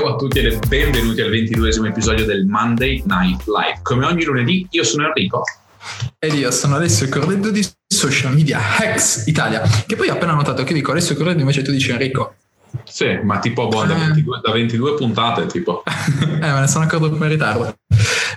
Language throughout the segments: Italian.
Ciao a tutti e benvenuti al ventiduesimo episodio del Monday Night Live. Come ogni lunedì, io sono Enrico. Ed io sono Alessio Correddo di Social Media Hacks Italia. Che poi ho appena notato che dico Alessio Correddo invece tu dici Enrico. Sì, ma tipo boh, da, 22, eh. da 22 puntate, tipo. eh, me ne sono accorto per ritardo.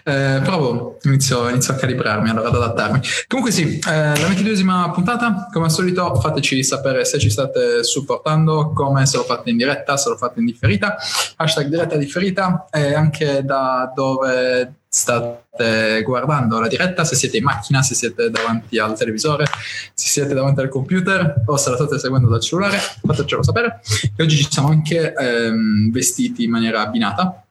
Eh, boh, inizio, inizio, a calibrarmi, allora ad adattarmi. Comunque sì, eh, la ventiduesima puntata, come al solito, fateci sapere se ci state supportando, come se lo fate in diretta, se lo fate in differita, hashtag diretta differita e anche da dove state guardando la diretta, se siete in macchina, se siete davanti al televisore, se siete davanti al computer o se la state seguendo dal cellulare, fatecelo sapere. E oggi ci siamo anche ehm, vestiti in maniera abbinata,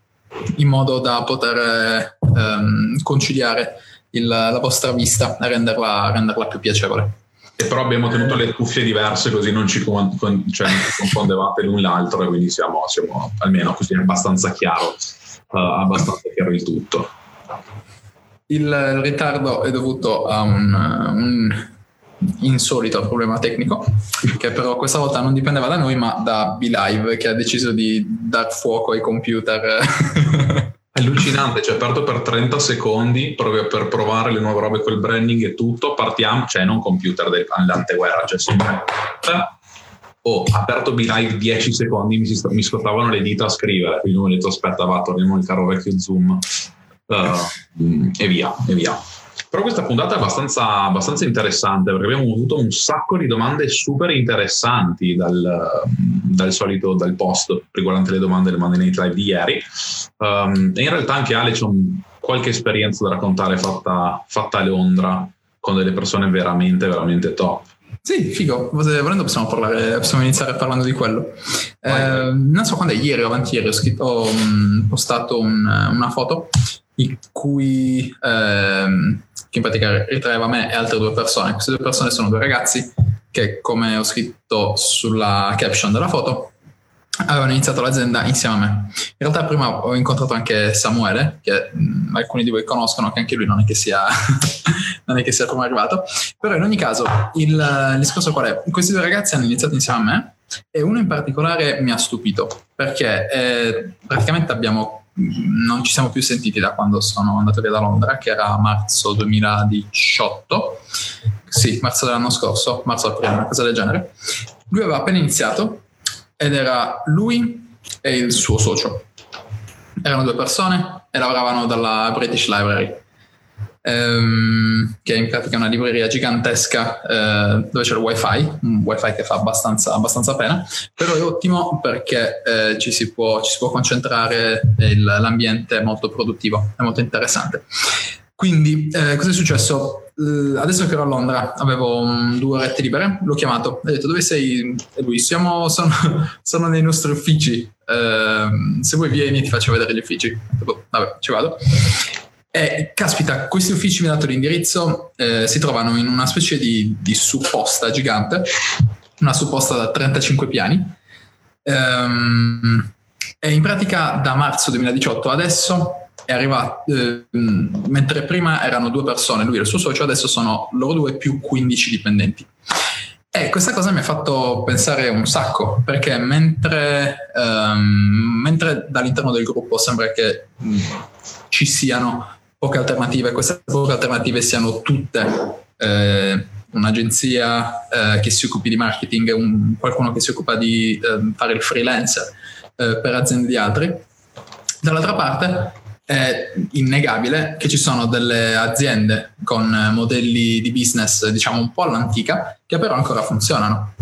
in modo da poter ehm, conciliare il, la vostra vista e renderla, renderla più piacevole. E però abbiamo tenuto le cuffie diverse così non ci, con, con, cioè non ci confondevate l'un l'altro e quindi siamo, siamo almeno così abbastanza chiaro, uh, abbastanza chiaro il tutto. Il ritardo è dovuto a un, un insolito problema tecnico, che però questa volta non dipendeva da noi, ma da BeLive che ha deciso di dar fuoco ai computer. Allucinante, cioè aperto per 30 secondi proprio per provare le nuove robe col branding e tutto, partiamo, cioè non computer dell'anteguerra, cioè sempre oh, aperto BeLive 10 secondi, mi, mi scottavano le dita a scrivere, quindi ho detto aspetta va, torniamo il caro vecchio Zoom uh, e via, e via. Però questa puntata è abbastanza, abbastanza, interessante perché abbiamo avuto un sacco di domande super interessanti dal, dal solito dal post riguardante le domande del Monday Night Live di ieri. Um, e in realtà anche Ale c'è un, qualche esperienza da raccontare fatta, fatta a Londra con delle persone veramente, veramente top. Sì, figo. Volendo possiamo, parlare, possiamo iniziare parlando di quello. Eh, non so quando è, ieri o avanti ieri ho, scritto, ho postato un, una foto cui ehm, che in pratica ritraeva me e altre due persone. Queste due persone sono due ragazzi che, come ho scritto sulla caption della foto, avevano iniziato l'azienda insieme a me. In realtà prima ho incontrato anche Samuele, che mh, alcuni di voi conoscono, che anche lui non è che sia, non è che sia come arrivato. Però in ogni caso il, il discorso qual è? Questi due ragazzi hanno iniziato insieme a me e uno in particolare mi ha stupito perché eh, praticamente abbiamo non ci siamo più sentiti da quando sono andato via da Londra, che era marzo 2018, sì, marzo dell'anno scorso, marzo-aprile, una cosa del genere. Lui aveva appena iniziato ed era lui e il suo socio. Erano due persone e lavoravano dalla British Library ehm, che è in pratica una libreria gigantesca eh, dove c'è il wifi, un wifi che fa abbastanza, abbastanza pena, però è ottimo perché eh, ci, si può, ci, si può, concentrare il, l'ambiente è molto produttivo, è molto interessante. Quindi, eh, cosa è successo? adesso che ero a Londra avevo um, due orette libere, l'ho chiamato, ho detto dove sei? E lui, siamo, sono, sono nei nostri uffici, uh, se vuoi vieni ti faccio vedere gli uffici. Vabbè, ci vado. E caspita, questi uffici mi hanno dato l'indirizzo, eh, si trovano in una specie di, di, supposta gigante, una supposta da 35 piani. Ehm, e in pratica da marzo 2018 adesso è arrivato, eh, mentre prima erano due persone, lui e il suo socio, adesso sono loro due più 15 dipendenti. E questa cosa mi ha fatto pensare un sacco, perché mentre, um, mentre dall'interno del gruppo sembra che mh, ci siano poche alternative, queste poche alternative siano tutte eh, un'agenzia eh, che si occupi di marketing, un, qualcuno che si occupa di eh, fare il freelancer eh, per aziende di altri. Dall'altra parte è innegabile che ci sono delle aziende con modelli di business diciamo un po' all'antica che però ancora funzionano.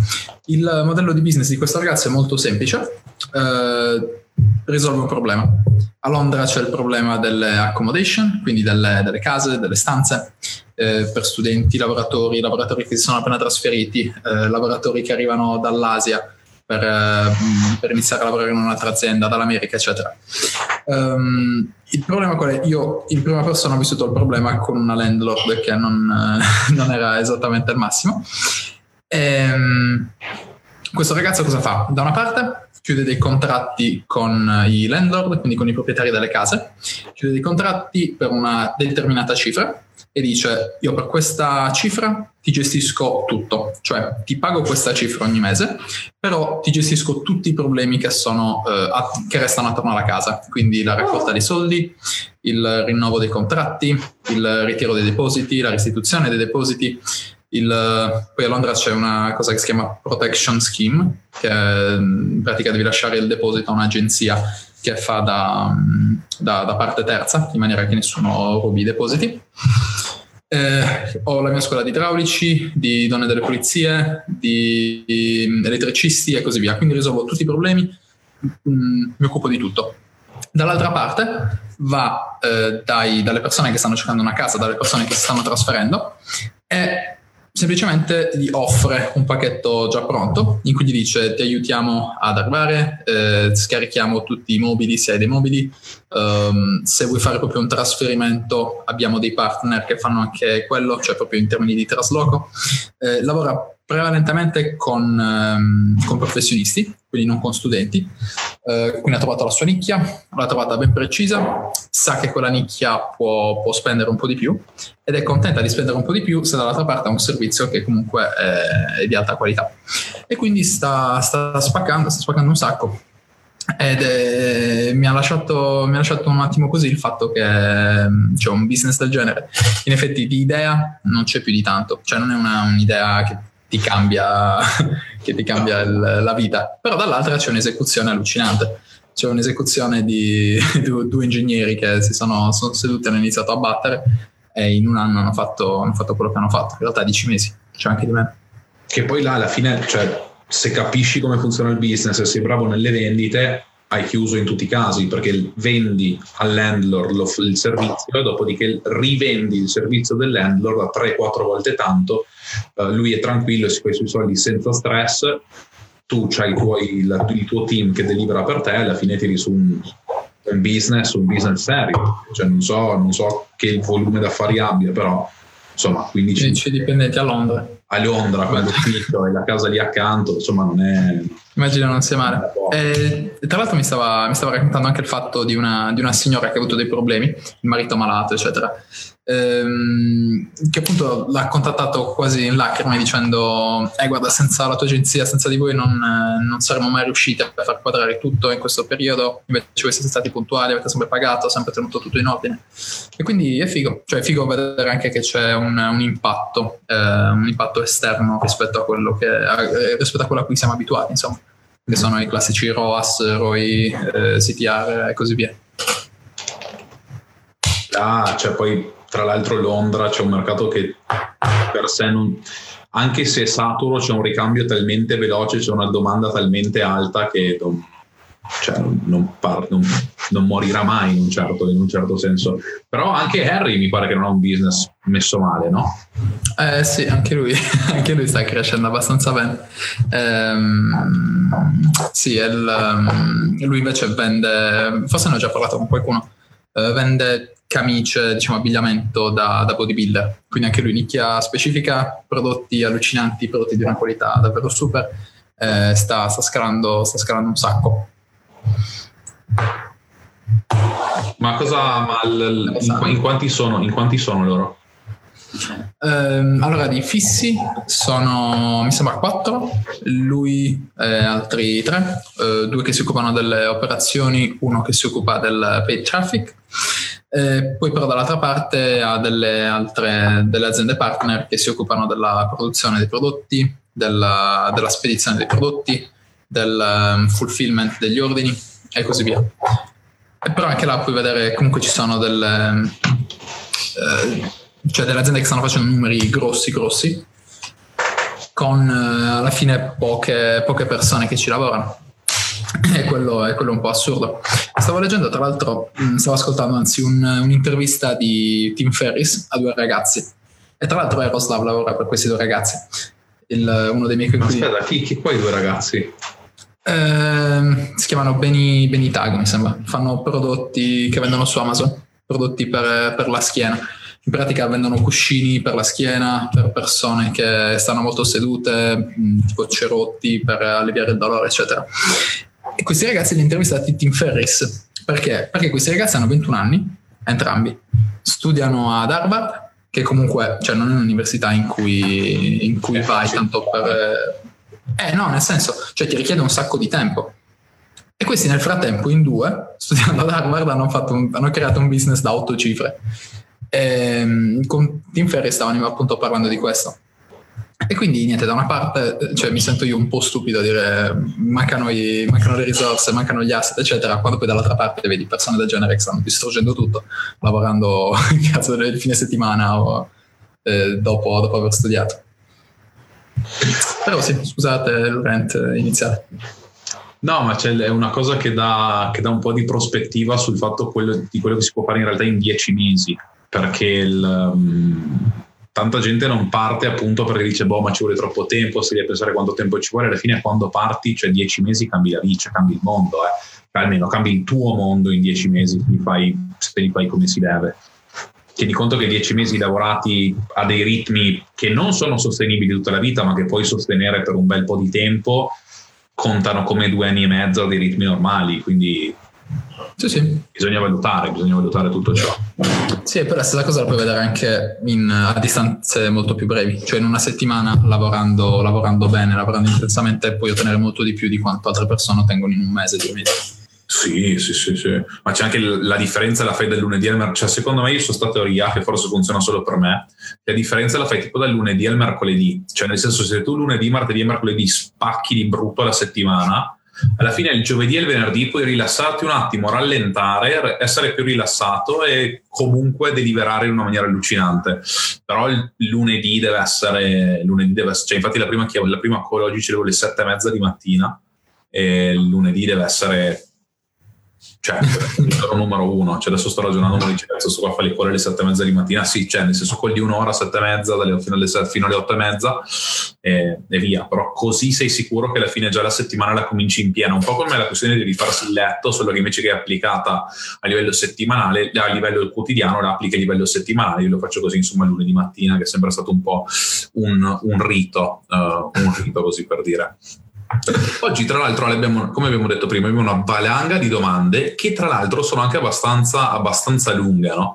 Il modello di business di questo ragazzo è molto semplice, eh, risolve un problema. A Londra c'è il problema delle accommodation, quindi delle, delle case, delle stanze eh, per studenti, lavoratori, lavoratori che si sono appena trasferiti, eh, lavoratori che arrivano dall'Asia per, eh, per, iniziare a lavorare in un'altra azienda dall'America, eccetera. Um, il problema qual è? Io in prima persona ho vissuto il problema con una landlord che non, uh, non era esattamente il massimo. E, um, questo ragazzo cosa fa? Da una parte chiude dei contratti con i landlord, quindi con i proprietari delle case, chiude dei contratti per una determinata cifra e dice io per questa cifra ti gestisco tutto, cioè ti pago questa cifra ogni mese, però ti gestisco tutti i problemi che, sono, eh, che restano attorno alla casa, quindi la raccolta dei soldi, il rinnovo dei contratti, il ritiro dei depositi, la restituzione dei depositi. Il, poi a Londra c'è una cosa che si chiama Protection Scheme, che in pratica devi lasciare il deposito a un'agenzia che fa da, da, da parte terza, in maniera che nessuno rubi i depositi. Eh, ho la mia scuola di idraulici, di donne delle pulizie, di, di elettricisti e così via. Quindi risolvo tutti i problemi, mm, mi occupo di tutto. Dall'altra parte va eh, dai, dalle persone che stanno cercando una casa, dalle persone che si stanno trasferendo e semplicemente gli offre un pacchetto già pronto in cui gli dice ti aiutiamo ad arrivare, eh, scarichiamo tutti i mobili se hai dei mobili, um, se vuoi fare proprio un trasferimento abbiamo dei partner che fanno anche quello, cioè proprio in termini di trasloco. Eh, lavora prevalentemente con, um, con, professionisti, quindi non con studenti. Uh, quindi ha trovato la sua nicchia, l'ha trovata ben precisa, sa che quella nicchia può, può, spendere un po' di più ed è contenta di spendere un po' di più se dall'altra parte ha un servizio che comunque è, è di alta qualità. E quindi sta, sta, spaccando, sta spaccando un sacco. Ed è, mi, ha lasciato, mi, ha lasciato, un attimo così il fatto che c'è un business del genere. In effetti di idea non c'è più di tanto, cioè non è una, un'idea che ti cambia, che ti cambia il, la vita. Però dall'altra c'è un'esecuzione allucinante. C'è un'esecuzione di due, due ingegneri che si sono, sono, seduti e hanno iniziato a battere e in un anno hanno fatto, hanno fatto quello che hanno fatto. In realtà dieci mesi, c'è anche di meno. Che poi là alla fine, cioè, se capisci come funziona il business e sei bravo nelle vendite, hai chiuso in tutti i casi perché vendi al landlord il servizio e dopodiché rivendi il servizio del landlord a 3-4 volte tanto uh, lui è tranquillo e si fa i suoi soldi senza stress, tu hai il, il, tuo team che delibera per te e alla fine tiri su un, un business, un business serio. Cioè, non, so, non so che volume d'affari abbia, però insomma 15 15 dipendenti a Londra a Londra quando è finito e la casa lì accanto insomma non è immagino non sia male. E, tra l'altro mi stava, mi stava, raccontando anche il fatto di una, di una signora che ha avuto dei problemi il marito malato eccetera ehm, che appunto l'ha contattato quasi in lacrime dicendo eh guarda senza la tua agenzia senza di voi non, non saremmo mai riusciti a far quadrare tutto in questo periodo. Invece voi siete stati puntuali avete sempre pagato sempre tenuto tutto in ordine. E quindi è figo. Cioè è figo vedere anche che c'è un, un impatto eh, un impatto esterno rispetto a quello che eh, rispetto a quello a cui siamo abituati insomma. Che sono i classici ROAS, ROI, eh, CTR e così via. Ah, cioè poi tra l'altro Londra c'è un mercato che per sé non, anche se è saturo c'è un ricambio talmente veloce, c'è una domanda talmente alta che non, cioè, non, par- non, morirà mai in un, certo, in un, certo, senso. Però anche Harry mi pare che non ha un business messo male, no? Eh, sì, anche lui, anche lui sta crescendo abbastanza bene. Ehm, sì, il, um, lui invece vende, forse ne ho già parlato con qualcuno, eh, vende camicie, diciamo abbigliamento da, da, bodybuilder, quindi anche lui nicchia specifica, prodotti allucinanti, prodotti di una qualità davvero super, eh, sta, sta, scalando, sta scalando un sacco. Ma cosa, ma l, in, in, quanti sono, in quanti sono loro? Um, allora, di fissi sono, mi sembra, quattro, lui e altri tre, uh, due che si occupano delle operazioni, uno che si occupa del paid traffic, eh, poi però dall'altra parte ha delle altre delle aziende partner che si occupano della produzione dei prodotti, della, della spedizione dei prodotti, del um, fulfillment degli ordini e così via. E però anche là puoi vedere comunque ci sono delle... Eh, cioè delle aziende che stanno facendo numeri grossi grossi con eh, alla fine poche, poche, persone che ci lavorano e quello è quello un po' assurdo stavo leggendo tra l'altro mm, stavo ascoltando anzi un, un'intervista di Tim Ferris a due ragazzi e tra l'altro Eroslav lavora per questi due ragazzi il, uno dei miei coinquilini aspetta chi, chi poi due ragazzi? Eh, si chiamano Beni, Benitag, mi sembra. Fanno prodotti che vendono su Amazon, prodotti per, per la schiena. In pratica vendono cuscini per la schiena per persone che stanno molto sedute, tipo cerotti per alleviare il dolore, eccetera. E questi ragazzi li ha intervistati Tim Ferris. Perché? Perché questi ragazzi hanno 21 anni, entrambi, studiano ad Harvard, che comunque cioè, non è un'università in cui, in cui vai tanto per... Eh no, nel senso, cioè ti richiede un sacco di tempo. E questi nel frattempo in due, studiando ad Harvard, hanno, un, hanno creato un business da otto cifre. E, ehm, con Tim Ferry stavano appunto parlando di questo. E quindi niente, da una parte cioè, mi sento io un po' stupido a dire mancano, i, mancano, le risorse, mancano gli asset, eccetera, quando poi dall'altra parte vedi persone del genere che stanno distruggendo tutto, lavorando caso del fine settimana o eh, dopo, dopo, aver studiato. Però sì, scusate il rent iniziale. No, ma è una cosa che dà, che dà, un po' di prospettiva sul fatto quello, di quello che si può fare in realtà in dieci mesi, perché il... Um, tanta gente non parte appunto perché dice boh ma ci vuole troppo tempo, si deve pensare quanto tempo ci vuole, alla fine quando parti, cioè dieci mesi cambi la vita, cambi il mondo, eh. Cioè, almeno cambi il tuo mondo in dieci mesi se li fai, se li fai come si deve. Tieni conto che dieci mesi lavorati a dei ritmi che non sono sostenibili tutta la vita, ma che puoi sostenere per un bel po' di tempo, contano come due anni e mezzo dei ritmi normali, quindi sì, sì. Bisogna valutare, bisogna valutare tutto ciò. Sì, però la stessa cosa la puoi vedere anche in, a distanze molto più brevi, cioè in una settimana lavorando, lavorando bene, lavorando intensamente, puoi ottenere molto di più di quanto altre persone ottengono in un mese, due mesi. Sì, sì, sì, sì, ma c'è anche la differenza la fai dal lunedì al mercoledì, cioè secondo me io sono sta teoria che forse funziona solo per me, la differenza la fai tipo dal lunedì al mercoledì, cioè nel senso se tu lunedì, martedì e mercoledì spacchi di brutto la settimana, alla fine il giovedì e il venerdì puoi rilassarti un attimo, rallentare, essere più rilassato e comunque deliberare in una maniera allucinante. Però il lunedì deve essere, lunedì deve essere cioè infatti la prima, la prima call oggi ce l'avevo alle sette e mezza di mattina e il lunedì deve essere cioè, il numero uno, cioè adesso sto ragionando, ma dice, cazzo, sto qua a fare le cuore alle sette e mezza di mattina, sì, cioè, nel senso, quelli un'ora, sette e mezza, fino, alle, fino alle otto e mezza, e, e, via, però così sei sicuro che alla fine già la settimana la cominci in piena, un po' come la questione di rifarsi il letto, solo che invece che è applicata a livello settimanale, a livello quotidiano, la applica a livello settimanale, io lo faccio così, insomma, lunedì mattina, che sembra stato un po' un, un rito, uh, un rito così per dire. Oggi, tra l'altro, abbiamo, come abbiamo detto prima, abbiamo una valanga di domande che, tra l'altro, sono anche abbastanza, abbastanza lunghe. No?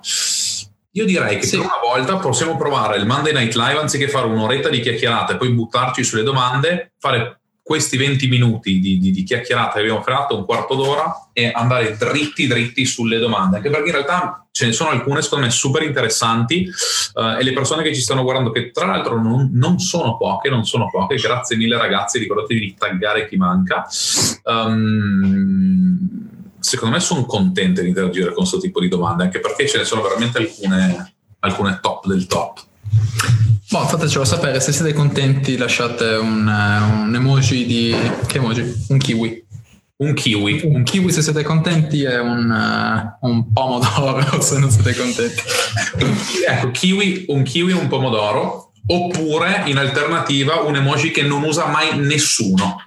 Io direi che sì. per una volta possiamo provare il Monday Night Live anziché fare un'oretta di chiacchierate e poi buttarci sulle domande, fare questi 20 minuti di, di, di chiacchierata che abbiamo fatto, un quarto d'ora, e andare dritti dritti sulle domande, anche perché in realtà ce ne sono alcune secondo me super interessanti uh, e le persone che ci stanno guardando, che tra l'altro non, non, sono poche, non sono poche, grazie mille ragazzi, ricordatevi di taggare chi manca. Um, secondo me sono contente di interagire con questo tipo di domande, anche perché ce ne sono veramente alcune, alcune top del top. Boh, fatecelo sapere, se siete contenti lasciate un, un emoji di... che emoji? Un kiwi. Un kiwi. Un kiwi se siete contenti e un, uh, un pomodoro se non siete contenti. ecco, kiwi, un kiwi e un pomodoro. Oppure, in alternativa, un emoji che non usa mai nessuno.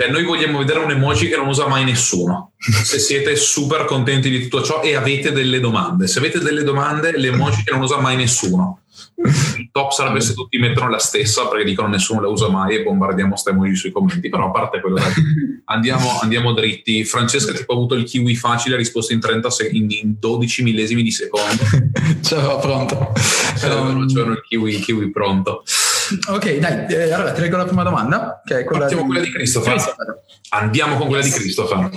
Cioè, noi vogliamo vedere un emoji che non usa mai nessuno. Se siete super contenti di tutto ciò e avete delle domande. Se avete delle domande, l'emoji che non usa mai nessuno. Il top sarebbe se tutti mettono la stessa perché dicono nessuno la usa mai e bombardiamo sta emoji sui commenti. Però a parte quello, andiamo, andiamo, dritti. Francesca, tipo, ha avuto il kiwi facile, ha risposto in, 30 sec- in 12 millesimi di secondo. C'era pronto. C'avevano, c'avevano il kiwi, kiwi pronto. Ok, dai, eh, allora ti leggo la prima domanda, che è quella, di... quella di Christopher. Christopher. Andiamo con quella di Christopher.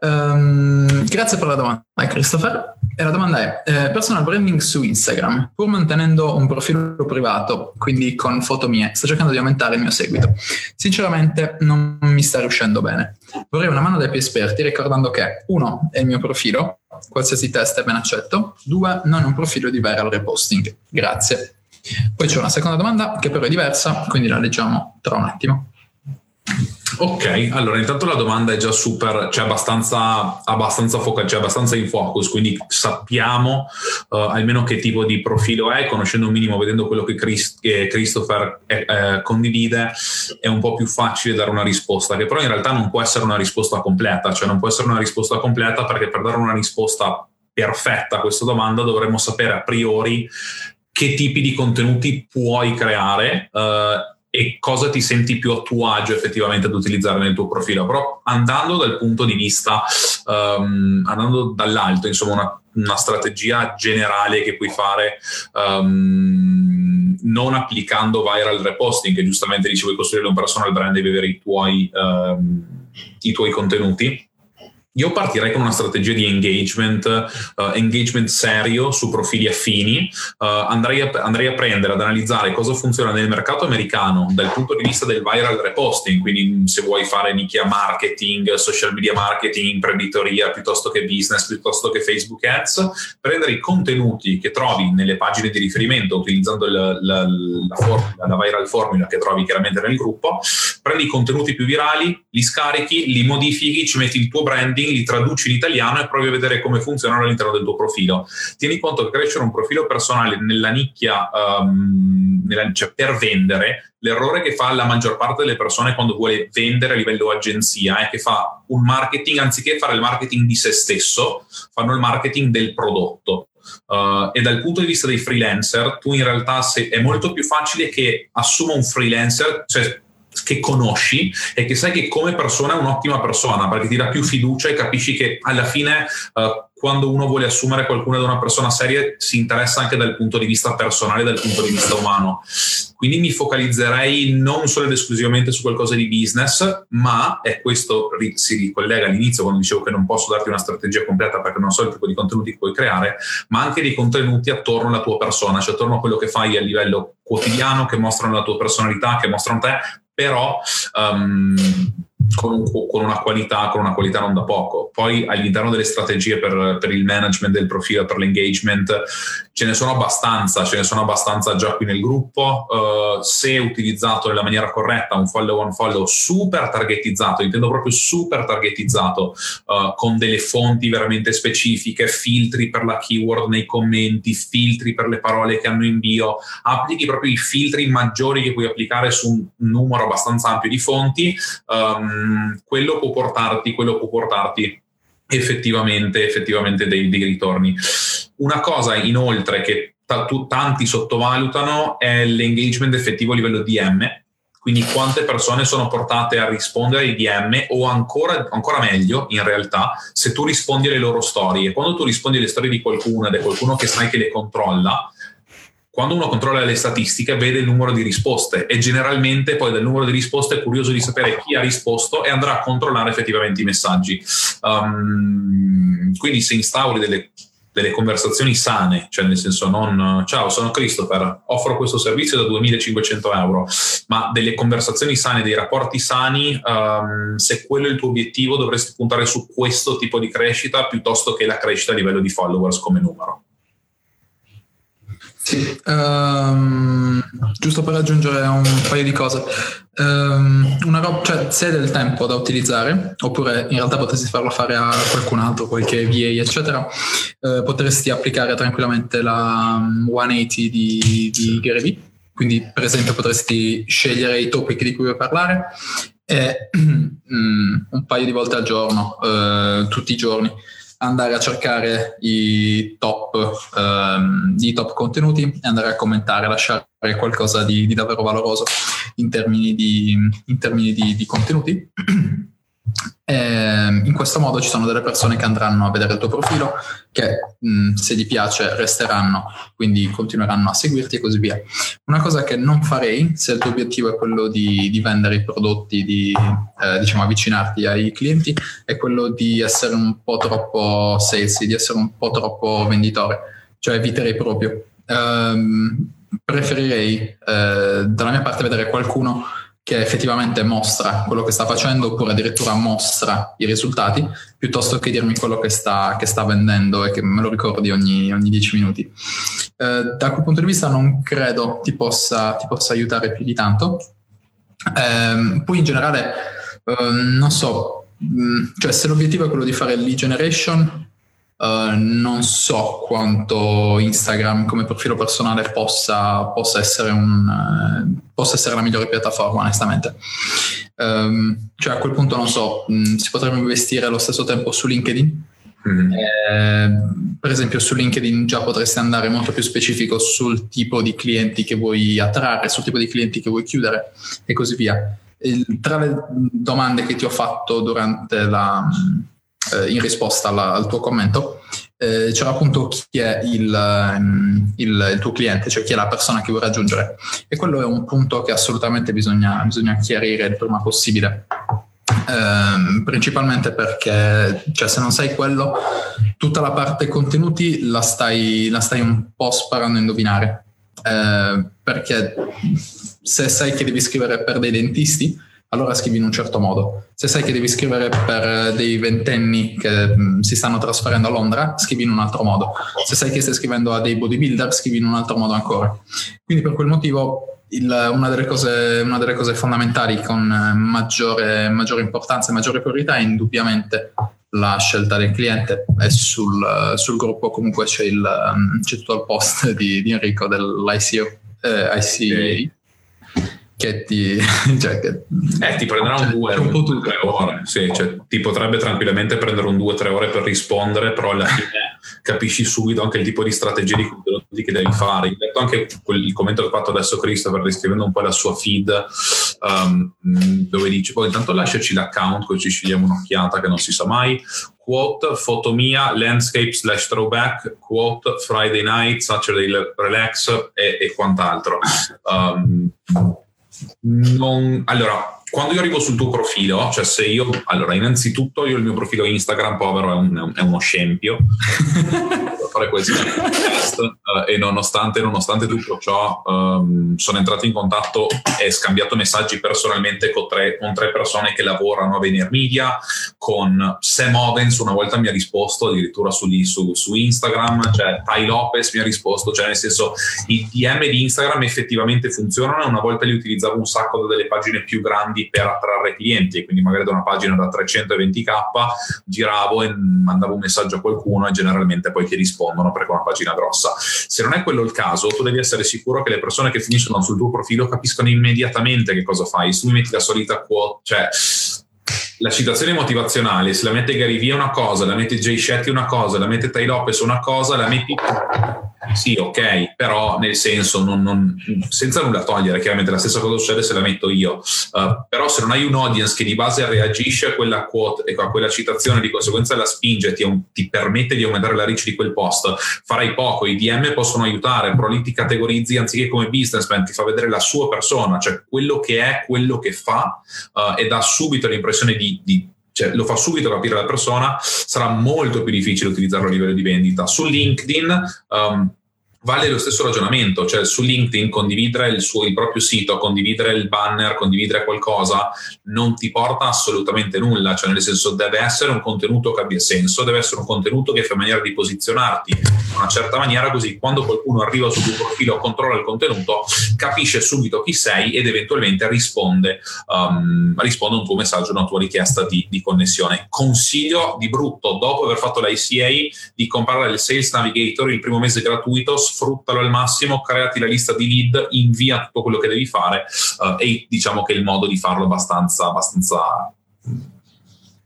Um, grazie per la domanda, Christopher. E la domanda è: eh, personal branding su Instagram, pur mantenendo un profilo privato, quindi con foto mie, sto cercando di aumentare il mio seguito. Sinceramente, non mi sta riuscendo bene. Vorrei una mano dai più esperti, ricordando che, uno, è il mio profilo, qualsiasi test è ben accetto, due, non è un profilo di viral reposting. Grazie. Poi c'è una seconda domanda che però è diversa, quindi la leggiamo tra un attimo. Ok, allora intanto la domanda è già super, cioè abbastanza, abbastanza, foca, cioè abbastanza in focus, quindi sappiamo uh, almeno che tipo di profilo è, conoscendo un minimo, vedendo quello che, Christ, che Christopher eh, eh, condivide, è un po' più facile dare una risposta, che però in realtà non può essere una risposta completa, cioè non può essere una risposta completa perché per dare una risposta perfetta a questa domanda dovremmo sapere a priori che tipi di contenuti puoi creare. Uh, e cosa ti senti più a tuo agio effettivamente ad utilizzare nel tuo profilo. Però andando dal punto di vista, um, andando dall'alto, insomma, una, una, strategia generale che puoi fare. Um, non applicando viral reposting, che giustamente dici vuoi costruire un personal brand e avere i tuoi, um, i tuoi contenuti, io partirei con una strategia di engagement, uh, engagement serio su profili affini. Uh, andrei, a, andrei, a, prendere, ad analizzare cosa funziona nel mercato americano dal punto di vista del viral reposting, quindi se vuoi fare nicchia marketing, social media marketing, imprenditoria, piuttosto che business, piuttosto che Facebook Ads, prendere i contenuti che trovi nelle pagine di riferimento utilizzando la, la, la, formula, la viral formula che trovi chiaramente nel gruppo, prendi i contenuti più virali, li scarichi, li modifichi, ci metti il tuo branding li traduci in italiano e provi a vedere come funzionano all'interno del tuo profilo. Tieni conto che crescere un profilo personale nella nicchia, um, nella, cioè per vendere, l'errore che fa la maggior parte delle persone quando vuole vendere a livello agenzia è che fa un marketing, anziché fare il marketing di se stesso, fanno il marketing del prodotto. Uh, e dal punto di vista dei freelancer, tu in realtà se, è molto più facile che assuma un freelancer, cioè che conosci e che sai che come persona è un'ottima persona perché ti dà più fiducia e capisci che alla fine uh, quando uno vuole assumere qualcuno da una persona seria si interessa anche dal punto di vista personale, dal punto di vista umano. Quindi mi focalizzerei non solo ed esclusivamente su qualcosa di business, ma, e questo si ricollega all'inizio quando dicevo che non posso darti una strategia completa perché non so il tipo di contenuti che puoi creare, ma anche dei contenuti attorno alla tua persona, cioè attorno a quello che fai a livello quotidiano, che mostrano la tua personalità, che mostrano te, però um, con, con, una qualità, con una qualità non da poco. Poi all'interno delle strategie per, per, il management del profilo, per l'engagement, ce ne sono abbastanza, ce ne sono abbastanza già qui nel gruppo. Uh, se utilizzato nella maniera corretta, un follow on follow super targetizzato, intendo proprio super targetizzato, uh, con delle fonti veramente specifiche, filtri per la keyword nei commenti, filtri per le parole che hanno in bio, applichi proprio i filtri maggiori che puoi applicare su un numero abbastanza ampio di fonti. Um, Ehm, quello può portarti, quello può portarti effettivamente, effettivamente dei, dei ritorni. Una cosa inoltre che t- tanti sottovalutano è l'engagement effettivo a livello DM, quindi quante persone sono portate a rispondere ai DM o ancora, ancora, meglio in realtà se tu rispondi alle loro storie. Quando tu rispondi alle storie di qualcuno ed è qualcuno che sai che le controlla, quando uno controlla le statistiche vede il numero di risposte e generalmente poi dal numero di risposte è curioso di sapere chi ha risposto e andrà a controllare effettivamente i messaggi. Um, quindi se instauri delle, delle, conversazioni sane, cioè nel senso non ciao sono Christopher, offro questo servizio da 2500 euro, ma delle conversazioni sane, dei rapporti sani, um, se quello è il tuo obiettivo dovresti puntare su questo tipo di crescita piuttosto che la crescita a livello di followers come numero. Sì, um, giusto per aggiungere un paio di cose. Um, una roba, cioè, se hai del tempo da utilizzare, oppure in realtà potresti farlo fare a qualcun altro, qualche VA, eccetera, uh, potresti applicare tranquillamente la 180 di, di Gary Quindi, per esempio, potresti scegliere i topic di cui vuoi parlare e um, un paio di volte al giorno, uh, tutti i giorni andare a cercare i top, ehm, i top contenuti e andare a commentare, lasciare qualcosa di, di davvero valoroso in termini di, in termini di, di contenuti. Ehm, in questo modo ci sono delle persone che andranno a vedere il tuo profilo, che se gli piace resteranno, quindi continueranno a seguirti e così via. Una cosa che non farei, se il tuo obiettivo è quello di, di vendere i prodotti, di eh, diciamo avvicinarti ai clienti, è quello di essere un po' troppo salesy, di essere un po' troppo venditore, cioè eviterei proprio. Um, preferirei eh, dalla mia parte vedere qualcuno che effettivamente mostra quello che sta facendo oppure addirittura mostra i risultati piuttosto che dirmi quello che sta, che sta vendendo e che me lo ricordi ogni, ogni 10 minuti. Eh, da quel punto di vista non credo ti possa, ti possa aiutare più di tanto. Eh, poi in generale Uh, non so, mm, cioè se l'obiettivo è quello di fare lead generation, uh, non so quanto Instagram come profilo personale possa, possa, essere, un, uh, possa essere la migliore piattaforma, onestamente. Um, cioè a quel punto non so, mh, mm, si potrebbe investire allo stesso tempo su LinkedIn Mm. Eh, per esempio su LinkedIn già potresti andare molto più specifico sul tipo di clienti che vuoi attrarre, sul tipo di clienti che vuoi chiudere e così via. Il, tra le domande che ti ho fatto durante la, eh, in risposta alla, al tuo commento, eh, c'era appunto chi è il, mm, il, il, tuo cliente, cioè chi è la persona che vuoi raggiungere. E quello è un punto che assolutamente bisogna, bisogna chiarire il prima possibile. Ehm, principalmente perché cioè, se non sai quello, tutta la parte contenuti la stai, la stai un po' sparando a indovinare. Eh, perché se sai che devi scrivere per dei dentisti, allora scrivi in un certo modo. Se sai che devi scrivere per dei ventenni che mm, si stanno trasferendo a Londra, scrivi in un altro modo. Se sai che stai scrivendo a dei bodybuilder, scrivi in un altro modo ancora. Quindi per quel motivo il, una, delle cose, una, delle cose, fondamentali con maggiore, maggiore, importanza e maggiore priorità è indubbiamente la scelta del cliente e sul, sul gruppo comunque c'è, il, c'è, tutto il post di, di Enrico dell'ICO, eh, ICA che ti, cioè, che, eh, ti prenderà un 2 cioè, o 3 ore. Sì, cioè, ti potrebbe tranquillamente prendere un 2-3 ore per rispondere, però alla fine capisci subito anche il tipo di strategia di contenuti che devi fare. Ho letto anche quel, il commento che ha fatto adesso Christopher descrivendo un po' la sua feed, um, dove dice poi intanto lasciaci l'account così ci scegliamo un'occhiata che non si sa mai. Quote, foto mia, landscape slash throwback, quote, Friday night, Saturday relax e, e quant'altro. Um, non, allora, quando io arrivo sul tuo profilo, cioè se io, allora, innanzitutto io il mio profilo Instagram, povero, è, un, è uno scempio. fare questo uh, e nonostante, nonostante, tutto ciò um, sono entrato in contatto e scambiato messaggi personalmente con tre, con tre persone che lavorano a Vener Media, con Sam Ovens una volta mi ha risposto addirittura su, su, su Instagram, cioè Tai Lopez mi ha risposto, cioè nel senso i DM di Instagram effettivamente funzionano una volta li utilizzavo un sacco da delle pagine più grandi per attrarre clienti, quindi magari da una pagina da 320k giravo e mandavo un messaggio a qualcuno e generalmente poi ti rispondo rispondono perché è una pagina grossa. Se non è quello il caso, tu devi essere sicuro che le persone che finiscono sul tuo profilo capiscono immediatamente che cosa fai. Se tu mi metti la solita quote, cioè la citazione motivazionale, se la mette Gary Vee una cosa, la mette Jay Shetty una cosa, la mette Tai Lopez una cosa, la metti sì, ok, però nel senso, non, non, senza nulla togliere, chiaramente la stessa cosa succede se la metto io, uh, però se non hai un audience che di base reagisce a quella quote, ecco, a quella citazione, di conseguenza la spinge, ti, ti permette di aumentare la reach di quel post, farai poco, i DM possono aiutare, però lì ti categorizzi anziché come businessman, ti fa vedere la sua persona, cioè quello che è, quello che fa uh, e dà subito l'impressione di, di cioè, lo fa subito capire la persona, sarà molto più difficile utilizzarlo a livello di vendita. Su LinkedIn um, vale lo stesso ragionamento, cioè su LinkedIn condividere il, suo, il proprio sito, condividere il banner, condividere qualcosa non ti porta assolutamente nulla, cioè nel senso deve essere un contenuto che abbia senso, deve essere un contenuto che fa maniera di posizionarti in una certa maniera così quando qualcuno arriva sul tuo profilo, controlla il contenuto, capisce subito chi sei ed eventualmente risponde, um, risponde a un tuo messaggio, una tua richiesta di, di connessione. Consiglio di brutto, dopo aver fatto l'ICA, di comprare il Sales Navigator il primo mese gratuito sfruttalo al massimo, creati la lista di lead, invia tutto quello che devi fare uh, e diciamo che il modo di farlo è abbastanza, abbastanza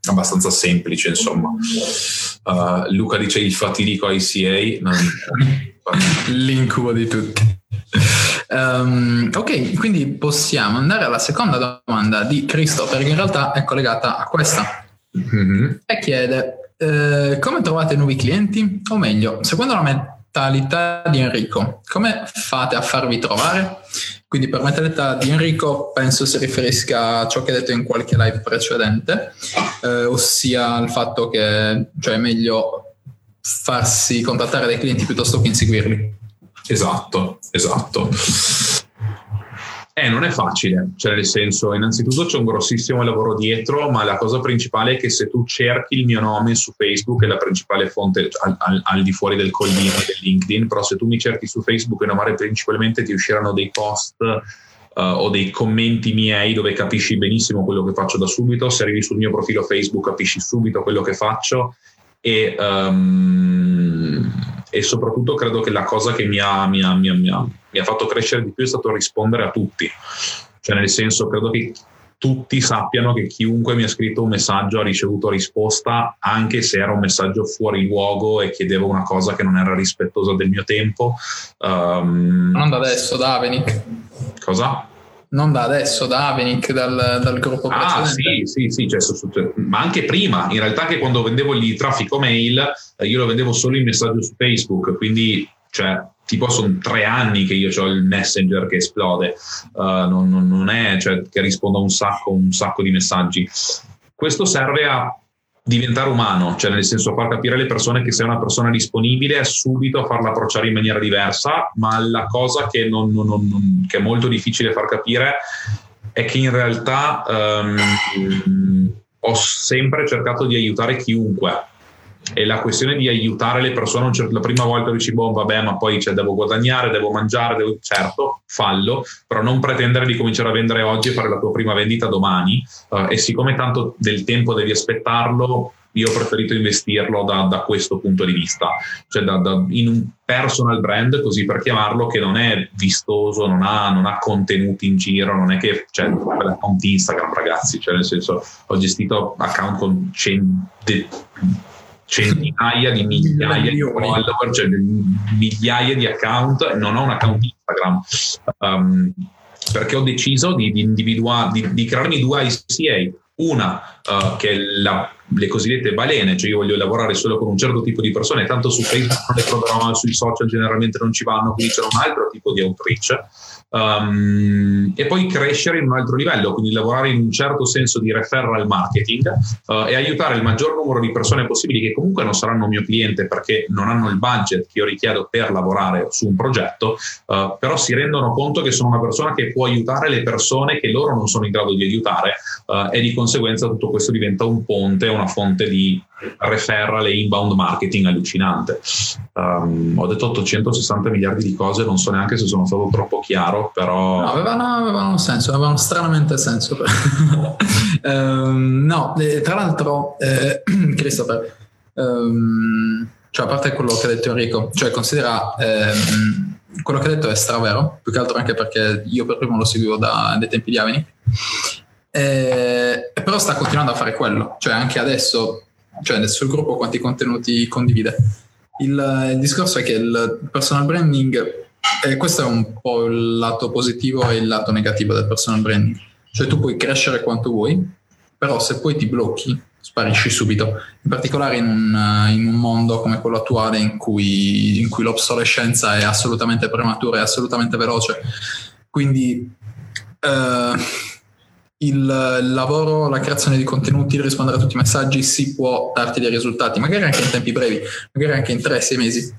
abbastanza semplice insomma. Uh, Luca dice il fatidico ICA l'incubo di tutti. Um, ok quindi possiamo andare alla seconda domanda di Christopher che in realtà è collegata a questa. Mm-hmm. e chiede eh, come trovate nuovi clienti? O meglio secondo me mentalità di Enrico. Come fate a farvi trovare? Quindi per mentalità di Enrico penso si riferisca a ciò che ha detto in qualche live precedente, eh, ossia il fatto che cioè, è meglio farsi contattare dai clienti piuttosto che inseguirli. Esatto, esatto. Eh, non è facile, cioè nel senso, innanzitutto c'è un grossissimo lavoro dietro, ma la cosa principale è che se tu cerchi il mio nome su Facebook, è la principale fonte al, al, al di fuori del collino del LinkedIn, però se tu mi cerchi su Facebook e nomare principalmente ti usciranno dei post uh, o dei commenti miei dove capisci benissimo quello che faccio da subito, se arrivi sul mio profilo Facebook capisci subito quello che faccio. E, um, e soprattutto credo che la cosa che mi ha, mi, ha, mi, ha, mi ha fatto crescere di più è stato rispondere a tutti, cioè nel senso credo che tutti sappiano che chiunque mi ha scritto un messaggio ha ricevuto risposta, anche se era un messaggio fuori luogo e chiedeva una cosa che non era rispettosa del mio tempo. Um, non da adesso, da Avenic. Cosa? Non da adesso, da Avenic, dal, dal gruppo ah, precedente. sì, sì, sì, cioè, ma anche prima. In realtà che quando vendevo il traffico mail, eh, io lo vendevo solo in messaggio su Facebook, quindi cioè, tipo sono tre anni che io ho il messenger che esplode, uh, non, non, è cioè, che rispondo a un sacco, un sacco di messaggi. Questo serve a diventare umano, cioè nel senso far capire alle persone che sei una persona disponibile subito a farla approcciare in maniera diversa, ma la cosa che, non, non, che è molto difficile far capire è che in realtà um, ho sempre cercato di aiutare chiunque e la questione di aiutare le persone, la prima volta dici, boh, vabbè, ma poi cioè, devo guadagnare, devo mangiare, devo... certo, fallo, però non pretendere di cominciare a vendere oggi e fare la tua prima vendita domani. Uh, e siccome tanto del tempo devi aspettarlo, io ho preferito investirlo da, da questo punto di vista, cioè da, da, in un personal brand, così per chiamarlo, che non è vistoso, non ha, non ha contenuti in giro, non è che cioè, l'account Instagram, ragazzi, cioè nel senso ho gestito account con centi centinaia di migliaia di follower, cioè migliaia di account, non ho un account Instagram. Um, perché ho deciso di, di individuare, di, di, crearmi due ICA, una uh, che è la, le cosiddette balene, cioè io voglio lavorare solo con un certo tipo di persone, tanto su Facebook non le troverò, sui social generalmente non ci vanno, quindi c'è un altro tipo di outreach um, e poi crescere in un altro livello, quindi lavorare in un certo senso di referral marketing uh, e aiutare il maggior numero di persone possibili che comunque non saranno mio cliente perché non hanno il budget che io richiedo per lavorare su un progetto, uh, però si rendono conto che sono una persona che può aiutare le persone che loro non sono in grado di aiutare uh, e di conseguenza tutto questo diventa un ponte, una fonte di referral e inbound marketing allucinante. Um, ho detto 860 miliardi di cose, non so neanche se sono stato troppo chiaro, però... No, avevano, avevano senso, avevano stranamente senso. um, no, eh, tra l'altro, eh, Christopher, um, cioè a parte quello che ha detto Enrico, cioè considera... Eh, quello che ha detto è stravero, più che altro anche perché io per primo lo seguivo da, dai tempi di Aveni, eh, però sta continuando a fare quello, cioè anche adesso cioè nel suo gruppo quanti contenuti condivide. Il, il discorso è che il personal branding, e questo è un po' il lato positivo e il lato negativo del personal branding, cioè tu puoi crescere quanto vuoi, però se poi ti blocchi sparisci subito, in particolare in un, in un mondo come quello attuale in cui, in cui l'obsolescenza è assolutamente prematura, è assolutamente veloce. Quindi eh, il lavoro, la creazione di contenuti, il rispondere a tutti i messaggi si può darti dei risultati, magari anche in tempi brevi, magari anche in 3-6 mesi.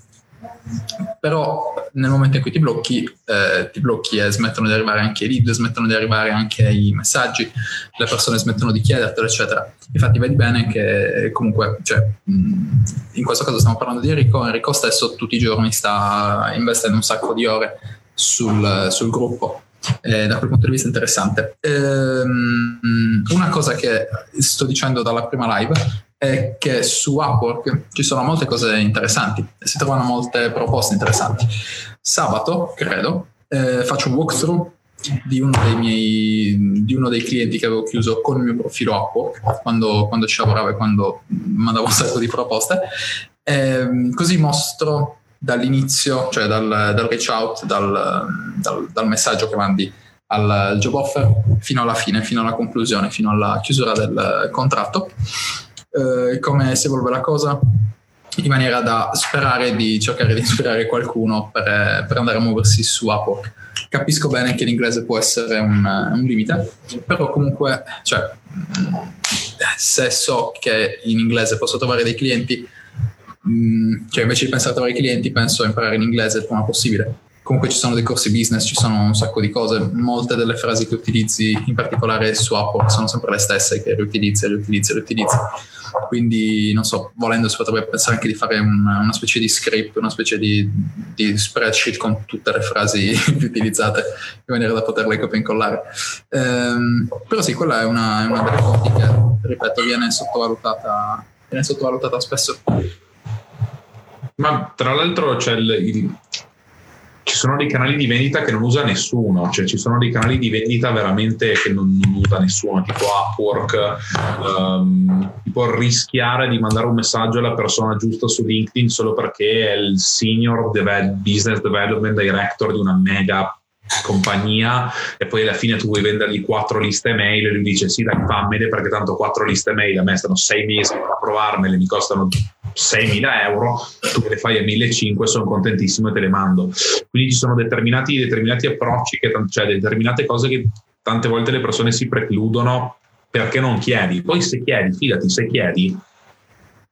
Però nel momento in cui ti blocchi, eh, ti blocchi e smettono di arrivare anche i lead, smettono di arrivare anche i messaggi, le persone smettono di chiedertelo, eccetera. Infatti vedi bene che comunque, cioè, in questo caso stiamo parlando di Enrico, Enrico stesso tutti i giorni sta investendo un sacco di ore sul, sul gruppo eh, da quel punto di vista interessante. Ehm, una cosa che sto dicendo dalla prima live è che su Upwork ci sono molte cose interessanti si trovano molte proposte interessanti. Sabato, credo, eh, faccio un walkthrough di uno dei miei di uno dei clienti che avevo chiuso con il mio profilo Upwork quando, quando ci lavoravo e quando mandavo un sacco di proposte. E, così mostro dall'inizio, cioè dal, dal reach out, dal, dal, dal, messaggio che mandi al job offer fino alla fine, fino alla conclusione, fino alla chiusura del contratto, eh, come si evolve la cosa, in maniera da sperare di cercare di ispirare qualcuno per, per andare a muoversi su Upwork. Capisco bene che l'inglese può essere un, un limite, però comunque, cioè, se so che in inglese posso trovare dei clienti Mm, cioè invece di pensare a trovare clienti penso a imparare in inglese il prima possibile comunque ci sono dei corsi business, ci sono un sacco di cose, molte delle frasi che utilizzi, in particolare su Upwork, sono sempre le stesse che riutilizzi, riutilizzi, riutilizzi. Quindi, non so, volendo si potrebbe pensare anche di fare una, una specie di script, una specie di, di, spreadsheet con tutte le frasi più utilizzate, in maniera da poterle copia e incollare. Ehm, però sì, quella è una, è una delle fonti che, ripeto, viene sottovalutata, viene sottovalutata spesso. Ma tra l'altro c'è il, il, ci sono dei canali di vendita che non usa nessuno, cioè ci sono dei canali di vendita veramente che non, non usa nessuno, tipo Upwork, um, tipo rischiare di mandare un messaggio alla persona giusta su LinkedIn solo perché è il senior business development director di una mega compagnia e poi alla fine tu vuoi vendergli quattro liste mail e lui dice sì dai fammele perché tanto quattro liste mail a me stanno sei mesi per provarmele mi costano 6.000 euro tu me le fai a 1.500 sono contentissimo e te le mando. Quindi ci sono determinati, determinati approcci che, cioè determinate cose che tante volte le persone si precludono perché non chiedi. Poi se chiedi fidati se chiedi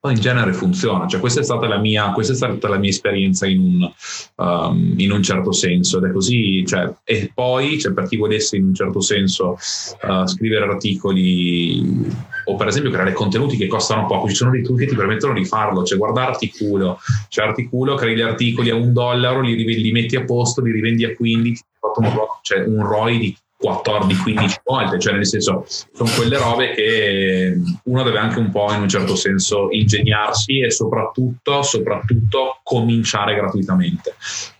in genere funziona. Cioè, questa, è stata la mia, questa è stata la mia esperienza in un, um, in un certo senso ed è così. Cioè, e poi, cioè, per chi volesse in un certo senso uh, scrivere articoli o per esempio creare contenuti che costano poco, ci sono dei trucchi che ti permettono di farlo. Cioè, guarda Articulo, cioè Articulo, crei gli articoli a un dollaro, li, li metti a posto, li rivendi a 15, un, cioè un ROI di 14-15 volte, cioè nel senso sono quelle robe che uno deve anche un po' in un certo senso ingegnarsi e soprattutto, soprattutto cominciare gratuitamente.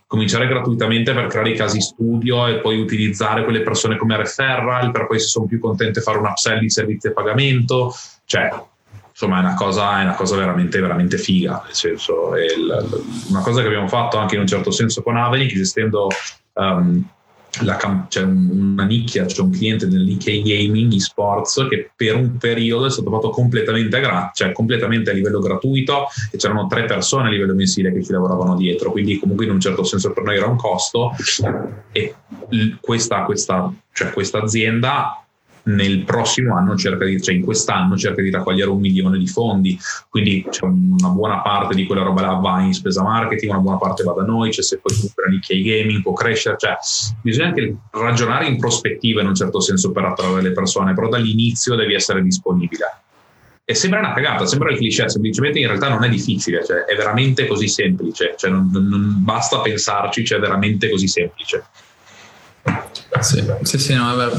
Cominciare gratuitamente per creare i casi studio e poi utilizzare quelle persone come referral per poi se sono più contente fare un upsell di servizi a pagamento, cioè insomma è una cosa, è una cosa veramente, veramente figa, nel senso è il, una cosa che abbiamo fatto anche in un certo senso con Aveni, esistendo um, la, c'è una nicchia, c'è un cliente nell'IK Gaming eSports che per un periodo è stato fatto completamente, gra- cioè completamente a livello gratuito e c'erano tre persone a livello mensile che ci lavoravano dietro, quindi comunque in un certo senso per noi era un costo. E questa, questa, cioè questa azienda nel prossimo anno cerca di, cioè in quest'anno cerca di raccogliere un milione di fondi, quindi c'è una buona parte di quella roba là va in spesa marketing, una buona parte va da noi, cioè se poi la nicchia gaming può crescere, cioè bisogna anche ragionare in prospettiva in un certo senso per attrarre le persone, però dall'inizio devi essere disponibile. E sembra una cagata, sembra il cliché, semplicemente in realtà non è difficile, cioè è veramente così semplice, cioè non, non basta pensarci, cioè è veramente così semplice. Sì, sì, sì, no, è vero.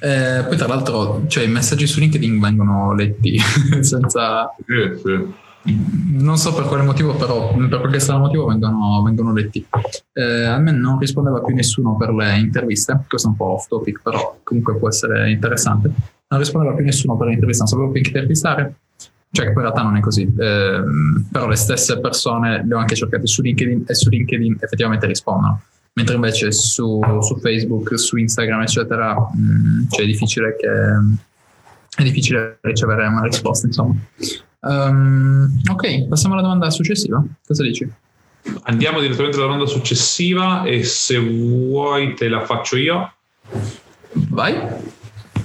Eh, poi tra l'altro, cioè, i messaggi su LinkedIn vengono letti senza... Sì, sì. Non so per quale motivo, però per qualche strano motivo vengono, vengono letti. Eh, a me non rispondeva più nessuno per le interviste, questo è un po' off topic, però comunque può essere interessante. Non rispondeva più nessuno per le interviste, non sapevo più chi intervistare, cioè che in realtà non è così, eh, però le stesse persone le ho anche cercate su LinkedIn e su LinkedIn effettivamente rispondono mentre invece su, su Facebook, su Instagram, eccetera, mh, mm, cioè è difficile che è difficile ricevere una risposta, insomma. Um, ok, passiamo alla domanda successiva. Cosa dici? Andiamo direttamente alla domanda successiva e se vuoi te la faccio io. Vai.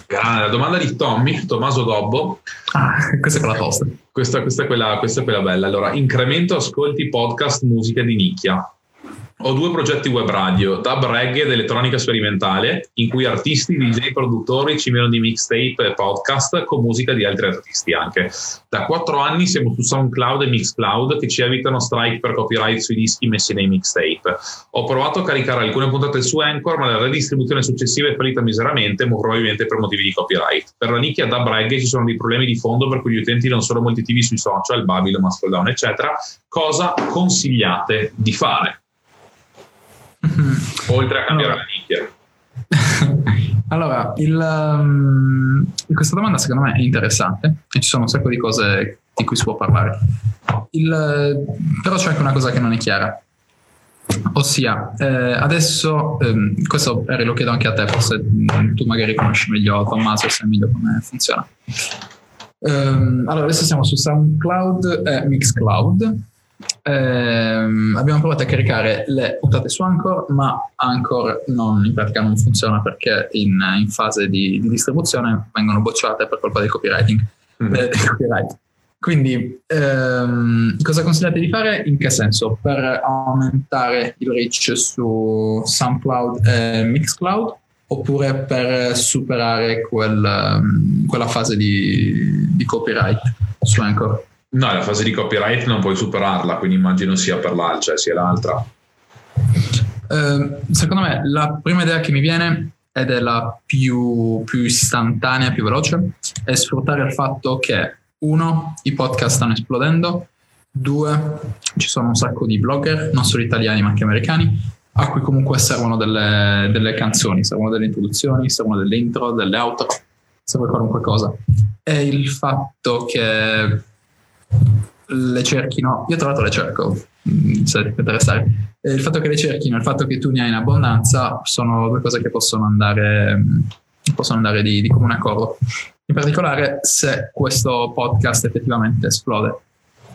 Grande, la domanda di Tommy, Tommaso Gobbo. Ah, questa è quella tosta. Questa, questa, è quella, questa è quella bella. Allora, incremento ascolti podcast musica di nicchia. Ho due progetti web radio, Dub Reggae ed Elettronica Sperimentale, in cui artisti, DJ, produttori ci vedono di mixtape e podcast con musica di altri artisti anche. Da quattro anni siamo su SoundCloud e Mixcloud che ci evitano strike per copyright sui dischi messi nei mixtape. Ho provato a caricare alcune puntate su Anchor, ma la redistribuzione successiva è fallita miseramente, probabilmente per motivi di copyright. Per la nicchia Dub Reggae ci sono dei problemi di fondo per cui gli utenti non sono molto attivi sui social, Babylon, Mastodon, eccetera. Cosa consigliate di fare? Oltre a cambiare allora. la nicchia? allora, il, um, questa domanda secondo me è interessante e ci sono un sacco di cose di cui si può parlare. Il, però c'è anche una cosa che non è chiara. Ossia, eh, adesso, ehm, questo lo chiedo anche a te, forse tu magari conosci meglio Tommaso e sai meglio come funziona. Um, allora, adesso siamo su SoundCloud e Mixcloud ehm, abbiamo provato a caricare le puntate su Anchor, ma Anchor non, in pratica non funziona perché in, in fase di, di, distribuzione vengono bocciate per colpa del copywriting. Mm. Eh, copyright. Quindi, ehm, cosa consigliate di fare? In che senso? Per aumentare il reach su SoundCloud e Mixcloud oppure per superare quel, ehm, quella fase di, di copyright su Anchor? No, la fase di copyright non puoi superarla, quindi immagino sia per l'altra, cioè sia l'altra. Eh, secondo me la prima idea che mi viene ed è la più, più istantanea, più veloce, è sfruttare il fatto che uno, i podcast stanno esplodendo, due, ci sono un sacco di blogger, non solo italiani ma anche americani, a cui comunque servono delle, delle canzoni, servono delle introduzioni, servono delle intro, delle outro, serve qualunque cosa. E il fatto che le cerchino, io tra l'altro le cerco, mm, se ti interessare, il fatto che le cerchino e il fatto che tu ne hai in abbondanza sono due cose che possono andare, mm, possono andare di, di comune accordo. In particolare se questo podcast effettivamente esplode.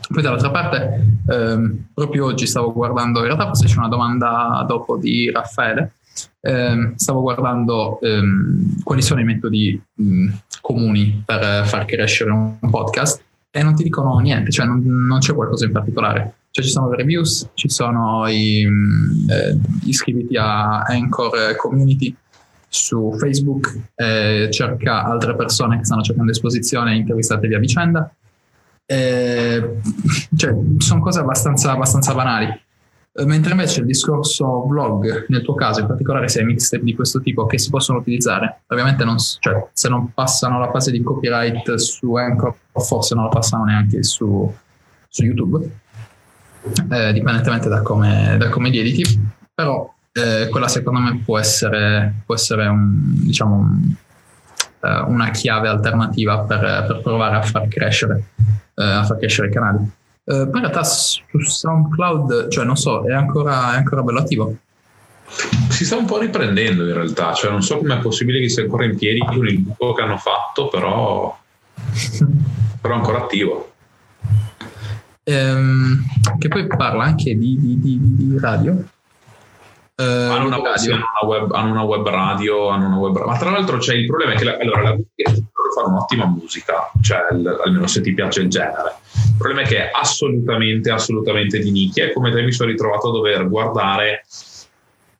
Poi dall'altra parte, ehm, proprio oggi stavo guardando, in realtà forse c'è una domanda dopo di Raffaele, ehm, stavo guardando ehm, quali sono i metodi mh, mm, comuni per far crescere un podcast e non ti dicono niente, cioè non, non c'è qualcosa in particolare. Cioè ci sono le reviews, ci sono i, mm, eh, iscriviti a Anchor Community su Facebook, eh, cerca altre persone che stanno cercando esposizione intervistatevi a vicenda. Eh, cioè, sono cose abbastanza, abbastanza banali. Mentre invece il discorso vlog, nel tuo caso in particolare se hai mixtape di questo tipo che si possono utilizzare, ovviamente non, cioè, se non passano la fase di copyright su Anchor, forse non la passano neanche su, su YouTube, eh, dipendentemente da come, da come li editi, però eh, quella secondo me può essere, può essere un, diciamo, un, eh, una chiave alternativa per, per, provare a far crescere, eh, a far crescere i canali. Poi in realtà su SoundCloud, cioè non so, è ancora, è ancora bello attivo. Si sta un po' riprendendo in realtà, cioè non so come è possibile che sia ancora in piedi con il buco che hanno fatto, però, però ancora attivo. Ehm, che poi parla anche di, di, di, di radio. Eh, hanno, una, radio. Hanno, una web, hanno, una web, radio, hanno una web ma tra l'altro c'è il problema è che la, allora, la musica fare un'ottima musica, cioè almeno se ti piace il genere. Il problema è che è assolutamente, assolutamente di nicchia e come te mi sono ritrovato a dover guardare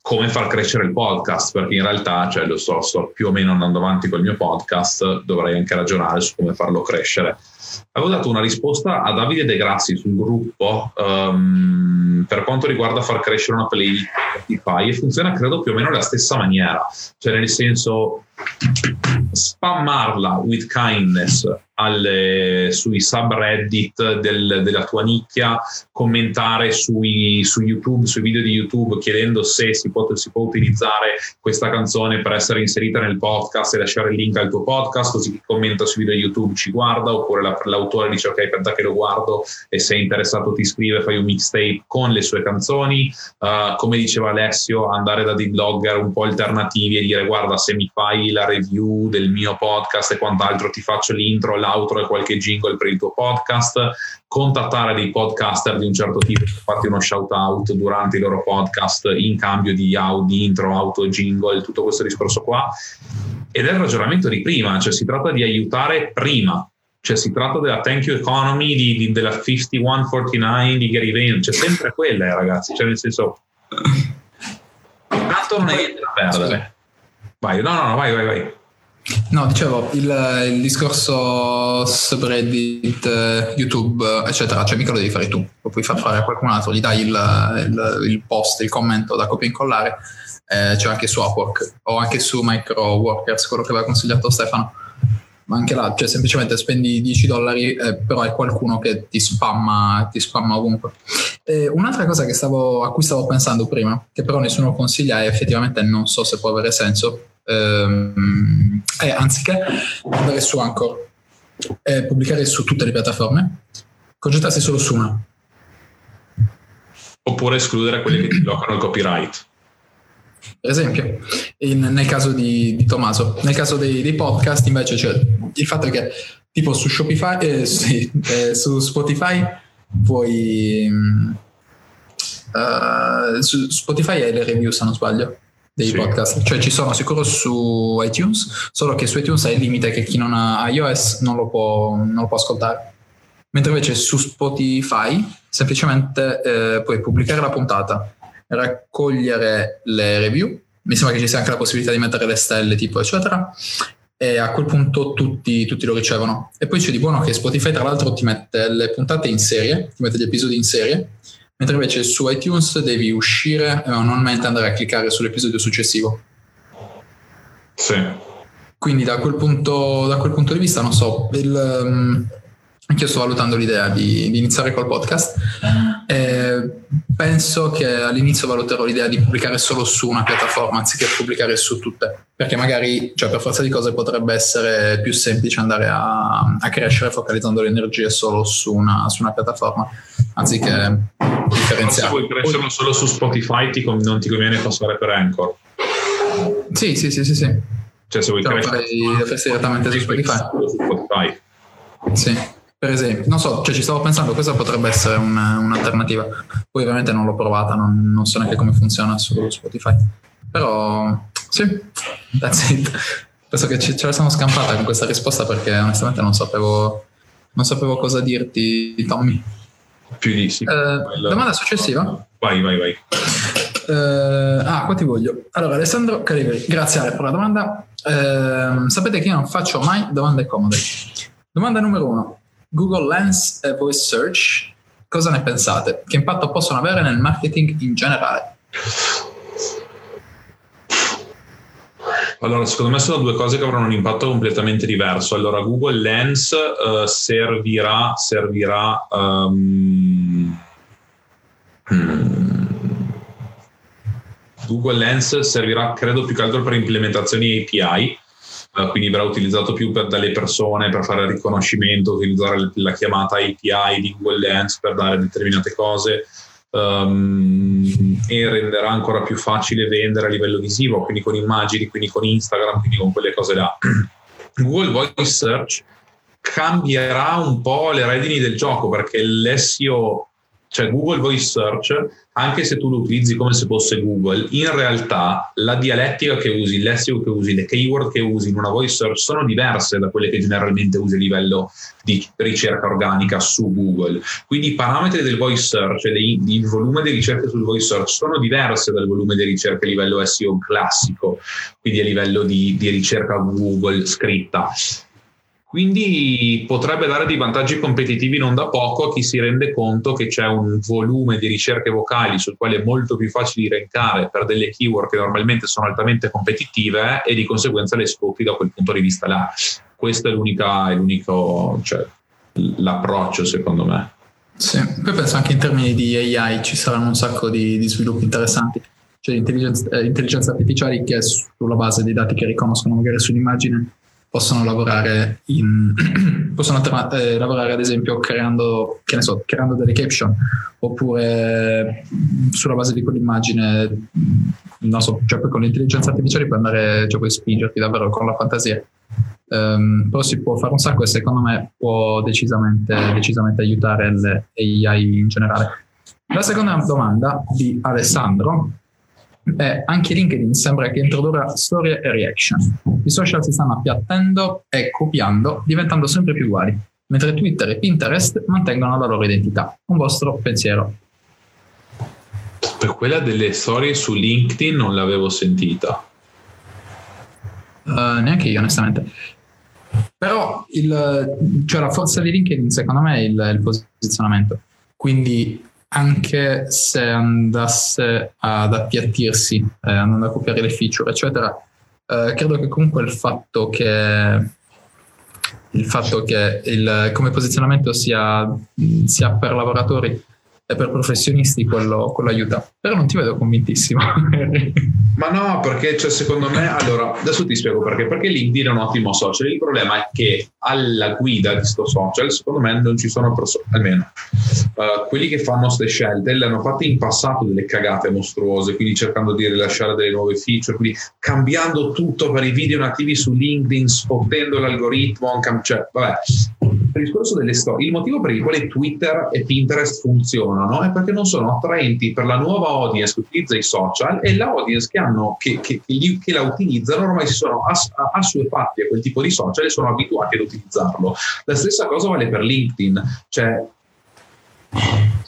come far crescere il podcast, perché in realtà, cioè, lo so, sto più o meno andando avanti col mio podcast, dovrei anche ragionare su come farlo crescere. Avevo dato una risposta a Davide De Grassi sul gruppo um, per quanto riguarda far crescere una playlist Spotify e funziona credo più o meno alla stessa maniera, cioè nel senso spammarla with kindness alle, sui subreddit del, della tua nicchia, commentare sui, su YouTube, sui video di YouTube chiedendo se si può, si può, utilizzare questa canzone per essere inserita nel podcast e lasciare il link al tuo podcast, così chi commenta sui video di YouTube ci guarda, oppure la, l'autore dice ok, per che lo guardo e sei interessato ti scrive, fai un mixtape con le sue canzoni. Uh, come diceva Alessio, andare da dei blogger un po' alternativi e dire guarda se mi fai la review del mio podcast e quant'altro ti faccio l'intro, l'outro e qualche jingle per il tuo podcast, contattare dei podcaster di un certo tipo per farti uno shout out durante i loro podcast in cambio di, di intro, auto, jingle, tutto questo discorso qua. Ed è il ragionamento di prima, cioè si tratta di aiutare prima, cioè si tratta della thank you economy, di, di, della 5149 di Gary Vaynerchuk, cioè sempre quella eh, ragazzi, cioè nel senso tanto non è niente da perdere. Vai, no, no, no, vai, vai, vai. No, dicevo, il, il, discorso subreddit, eh, YouTube, eccetera, cioè mica lo devi fare tu, lo puoi far fare a qualcun altro, gli dai il, il, il post, il commento da copia e incollare, eh, c'è anche su Upwork o anche su Micro Workers, quello che aveva consigliato Stefano. Ma anche là, cioè semplicemente spendi 10 dollari, eh, però è qualcuno che ti spamma, ti spamma ovunque. E un'altra cosa stavo, a cui stavo pensando prima, che però nessuno consiglia e effettivamente non so se può avere senso, ehm, è anziché andare su Anchor e pubblicare su tutte le piattaforme, concentrarsi solo su una. Oppure escludere quelli che ti bloccano il copyright. Per esempio, in, nel caso di, di, Tommaso, nel caso dei, dei podcast invece c'è il fatto che tipo su Shopify, eh, sì, eh, su Spotify puoi... Uh, su Spotify hai le review se non sbaglio dei sì. podcast, cioè ci sono sicuro su iTunes, solo che su iTunes hai il limite che chi non ha iOS non lo può, non lo può ascoltare. mentre invece su Spotify semplicemente eh, puoi pubblicare la puntata, raccogliere le review, mi sembra che ci sia anche la possibilità di mettere le stelle tipo eccetera, e a quel punto tutti, tutti, lo ricevono. E poi c'è di buono che Spotify tra l'altro ti mette le puntate in serie, ti mette gli episodi in serie, mentre invece su iTunes devi uscire e manualmente andare a cliccare sull'episodio successivo. Sì. Quindi da quel punto, da quel punto di vista, non so, il, um, anche io sto valutando l'idea di, di iniziare col podcast. E penso che all'inizio valuterò l'idea di pubblicare solo su una piattaforma anziché pubblicare su tutte, perché magari, cioè per forza di cose, potrebbe essere più semplice andare a, a crescere focalizzando le energie solo su una, su una piattaforma anziché differenziare. Se vuoi crescerlo solo su Spotify, ti, non ti conviene passare per Anchor. Sì, sì, sì, sì. sì. Cioè, se vuoi cioè, crescere, fai, direttamente su Spotify. Su Spotify. Sì per esempio. Non so, cioè ci stavo pensando, questa potrebbe essere un, un'alternativa. Poi ovviamente non l'ho provata, non, non, so neanche come funziona su Spotify. Però sì, that's it. Penso che ce, ce la siamo scampata con questa risposta perché onestamente non sapevo, non sapevo cosa dirti, Tommy. Più di sì. Eh, domanda successiva? Vai, vai, vai. Uh, ah, qua ti voglio. Allora, Alessandro Caliveri, grazie Ale per la domanda. Uh, sapete che io non faccio mai domande comode. Domanda numero uno. Google Lens e Voice Search, cosa ne pensate? Che impatto possono avere nel marketing in generale? Allora, secondo me sono due cose che avranno un impatto completamente diverso. Allora, Google Lens uh, servirà, servirà um, Google Lens servirà, credo, più che altro per implementazioni API eh, quindi verrà utilizzato più per, dalle persone per fare riconoscimento, utilizzare la chiamata API di Google Lens per dare determinate cose um, e renderà ancora più facile vendere a livello visivo, quindi con immagini, quindi con Instagram, quindi con quelle cose là. Google Voice Search cambierà un po' le redini del gioco perché l'SEO cioè Google Voice Search, anche se tu lo utilizzi come se fosse Google, in realtà la dialettica che usi, l'essio che usi, le keyword che usi in una voice search sono diverse da quelle che generalmente usi a livello di ricerca organica su Google. Quindi i parametri del voice search e il volume di ricerche sul voice search sono diverse dal volume di ricerche a livello SEO classico, quindi a livello di, di ricerca Google scritta. Quindi potrebbe dare dei vantaggi competitivi non da poco a chi si rende conto che c'è un volume di ricerche vocali sul quale è molto più facile rankare per delle keyword che normalmente sono altamente competitive e di conseguenza le scopi da quel punto di vista là. Questo è, è l'unico, cioè, l'approccio secondo me. Sì, poi penso anche in termini di AI ci saranno un sacco di, di sviluppi interessanti, cioè intelligenza, eh, intelligenza artificiali che sulla base dei dati che riconoscono magari sull'immagine possono lavorare, in, possono eh, lavorare ad esempio creando, che ne so, creando delle caption oppure sulla base di quell'immagine, non so, cioè poi con l'intelligenza artificiale puoi andare, cioè puoi spingerti davvero con la fantasia. Um, però si può fare un sacco e secondo me può decisamente, decisamente aiutare le AI in generale. La seconda domanda di Alessandro e anche LinkedIn sembra che introdurrà storie e reaction. I social si stanno appiattendo e copiando, diventando sempre più uguali, mentre Twitter e Pinterest mantengono la loro identità. Un vostro pensiero? Per quella delle storie su LinkedIn non l'avevo sentita. Uh, neanche io, onestamente. Però il, cioè la forza di LinkedIn, secondo me, è il, il posizionamento. Quindi anche se andasse ad appiattirsi, eh, andando a copiare le feature, eccetera, eh, credo che comunque il fatto che il fatto che il, come posizionamento sia, sia per lavoratori e per professionisti quello, quello, aiuta. Però non ti vedo convintissimo. Ma no, perché cioè, secondo me, allora, adesso ti spiego perché. Perché LinkedIn è un ottimo social. Il problema è che alla guida di questo social, secondo me, non ci sono persone, almeno uh, quelli che fanno queste scelte, le hanno fatte in passato delle cagate mostruose, quindi cercando di rilasciare delle nuove feature, quindi cambiando tutto per i video nativi su LinkedIn, sfottendo l'algoritmo, cioè, vabbè il discorso delle storie, il motivo per il quale Twitter e Pinterest funzionano è perché non sono attraenti per la nuova audience che utilizza i social e la audience che, hanno, che, che, che, che la utilizzano ormai si sono assuefatti a quel tipo di social e sono abituati ad utilizzarlo. La stessa cosa vale per LinkedIn, cioè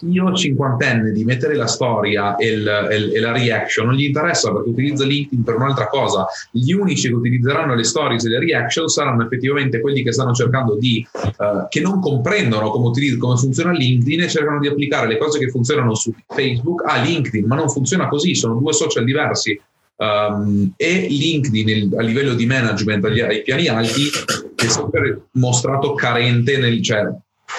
io cinquantenne di mettere la storia e, il, e, la reaction non gli interessa perché utilizza LinkedIn per un'altra cosa. Gli unici che utilizzeranno le stories e le reaction saranno effettivamente quelli che stanno cercando di, uh, che non comprendono come, utilizz- come funziona LinkedIn e cercano di applicare le cose che funzionano su Facebook a LinkedIn, ma non funziona così, sono due social diversi. Um, e LinkedIn a livello di management agli, ai piani alti è sempre mostrato carente nel, cioè,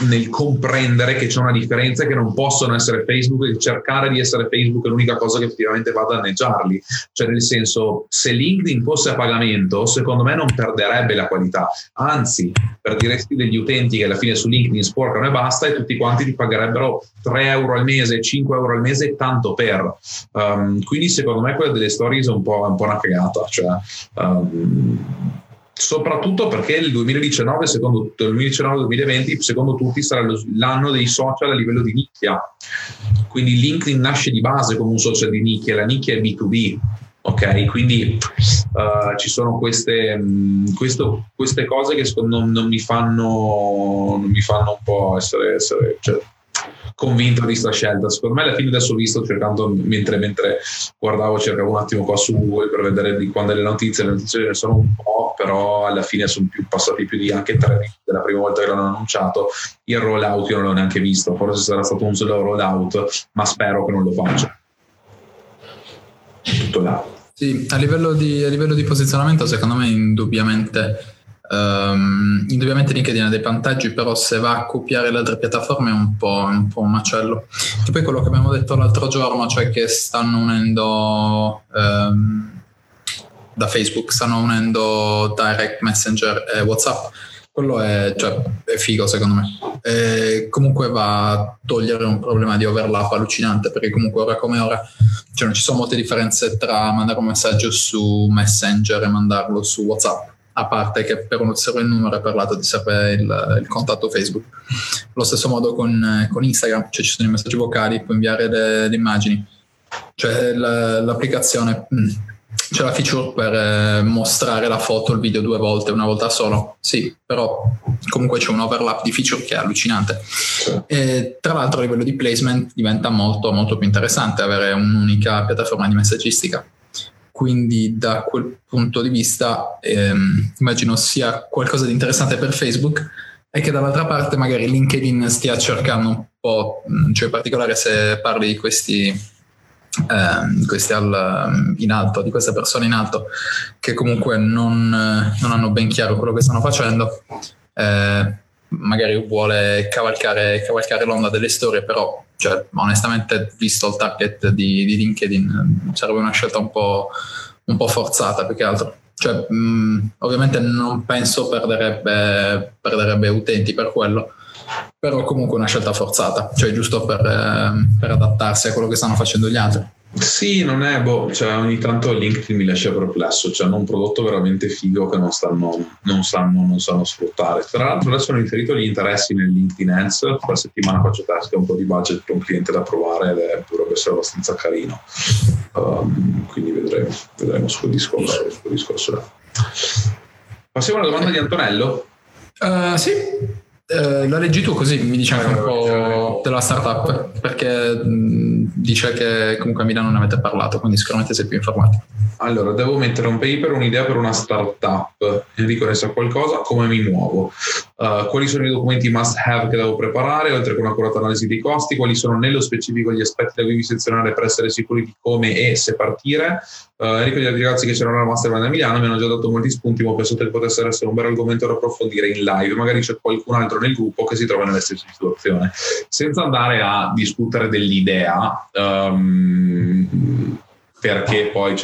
nel comprendere che c'è una differenza e che non possono essere Facebook e cercare di essere Facebook è l'unica cosa che effettivamente va a danneggiarli. Cioè, nel senso, se LinkedIn fosse a pagamento, secondo me non perderebbe la qualità, anzi, perderesti degli utenti che alla fine su LinkedIn sporcano e basta e tutti quanti ti pagherebbero 3 euro al mese, 5 euro al mese, tanto per. Um, quindi, secondo me, quella delle stories è un po', un po una cagata. Cioè, um, soprattutto perché il 2019, secondo, 2019-2020, secondo tutti, sarà l'anno dei social a livello di nicchia. Quindi LinkedIn nasce di base come un social di nicchia, la nicchia è B2B. Ok, quindi uh, ci sono queste, mh, questo, queste, cose che non, non, mi fanno, non mi fanno un po' essere, essere cioè, convinto di questa scelta. Secondo me alla fine adesso ho visto cercando, mentre, mentre, guardavo, cercavo un attimo qua su Google per vedere di quando le notizie, le notizie ne sono un po', però alla fine sono più, passati più di anche tre mesi della prima volta che l'hanno annunciato. Il rollout io non l'ho neanche visto, forse sarà stato un solo rollout, ma spero che non lo faccia. Tutto là. Sì, a livello, di, a livello di posizionamento secondo me indubbiamente Um, indubbiamente LinkedIn ha dei vantaggi, però se va a copiare le altre piattaforme è un po', un, po un macello. E poi quello che abbiamo detto l'altro giorno, cioè che stanno unendo um, da Facebook, stanno unendo Direct Messenger e WhatsApp. Quello è, cioè, è figo secondo me. E comunque va a togliere un problema di overlap allucinante, perché comunque ora come ora cioè non ci sono molte differenze tra mandare un messaggio su Messenger e mandarlo su WhatsApp a parte che per uno serve il numero è parlato di sapere il, il, contatto Facebook. Allo stesso modo con, con, Instagram, cioè ci sono i messaggi vocali, puoi inviare le, le immagini. Cioè la, l'applicazione mm, c'è la feature per eh, mostrare la foto, il video due volte, una volta solo. Sì, però comunque c'è un overlap di feature che è allucinante. E, tra l'altro a livello di placement diventa molto molto più interessante avere un'unica piattaforma di messaggistica quindi da quel punto di vista ehm, immagino sia qualcosa di interessante per Facebook e che dall'altra parte magari LinkedIn stia cercando un po', cioè in particolare se parli di questi, ehm, questi al, in alto, di queste persone in alto che comunque non, non hanno ben chiaro quello che stanno facendo, eh, magari vuole cavalcare, cavalcare l'onda delle storie, però cioè, onestamente, visto il target di, di, LinkedIn, sarebbe una scelta un po', un po forzata più che altro. Cioè, mh, ovviamente non penso perderebbe, perderebbe utenti per quello, però comunque una scelta forzata, cioè giusto per, eh, per adattarsi a quello che stanno facendo gli altri. Sì, non è, boh, cioè ogni tanto LinkedIn mi lascia perplesso, cioè hanno un prodotto veramente figo che non stanno, non sanno, non sanno sfruttare. Tra l'altro adesso hanno inserito gli interessi nel LinkedIn Ads, per settimana faccio tasca un po' di budget per un cliente da provare ed è, dovrebbe essere abbastanza carino. Um, quindi vedremo, vedremo su quel discorso. Su quel discorso Passiamo alla domanda di Antonello. Uh, sì, eh, la leggi tu così mi dici anche un po' della startup perché mh, dice che comunque a Milano non avete parlato quindi sicuramente sei più informato. Allora devo mettere un paper un'idea per una startup. Enrico ne sa qualcosa come mi muovo? Uh, quali sono i documenti must have che devo preparare oltre che un'accurata analisi dei costi? Quali sono nello specifico gli aspetti da cui selezionare per essere sicuri di come e se partire? Uh, Enrico e gli altri ragazzi che c'erano alla Mastermind a Milano mi hanno già dato molti spunti, ma penso che potesse essere un bel argomento da approfondire in live. Magari c'è qualcun altro nel gruppo che si trova nella stessa situazione. Senza andare a discutere dell'idea, um, perché poi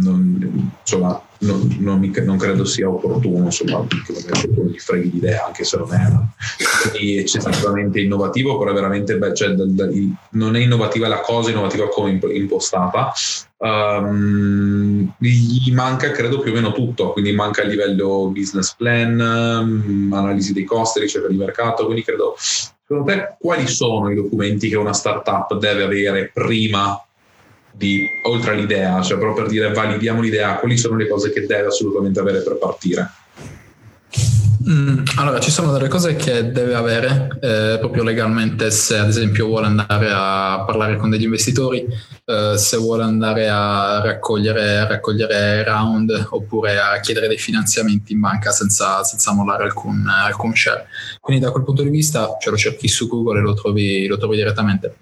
non, insomma, non, non, non, credo sia opportuno, insomma, che non gli freghi l'idea, anche se non è eccessivamente innovativo, però è veramente, beh, cioè, da, da, non è innovativa la cosa, è innovativa come impostata. Um, gli manca credo più o meno tutto, quindi manca il livello business plan, um, analisi dei costi, ricerca di mercato, quindi credo, secondo te quali sono i documenti che una startup deve avere prima di, oltre all'idea, cioè proprio per dire validiamo l'idea, quali sono le cose che deve assolutamente avere per partire? Mm, allora, ci sono delle cose che deve avere eh, proprio legalmente se ad esempio vuole andare a parlare con degli investitori, eh, se vuole andare a raccogliere, a raccogliere, round oppure a chiedere dei finanziamenti in banca senza, senza mollare alcun, alcun, share. Quindi da quel punto di vista, ce lo cerchi su Google e lo trovi, lo trovi direttamente.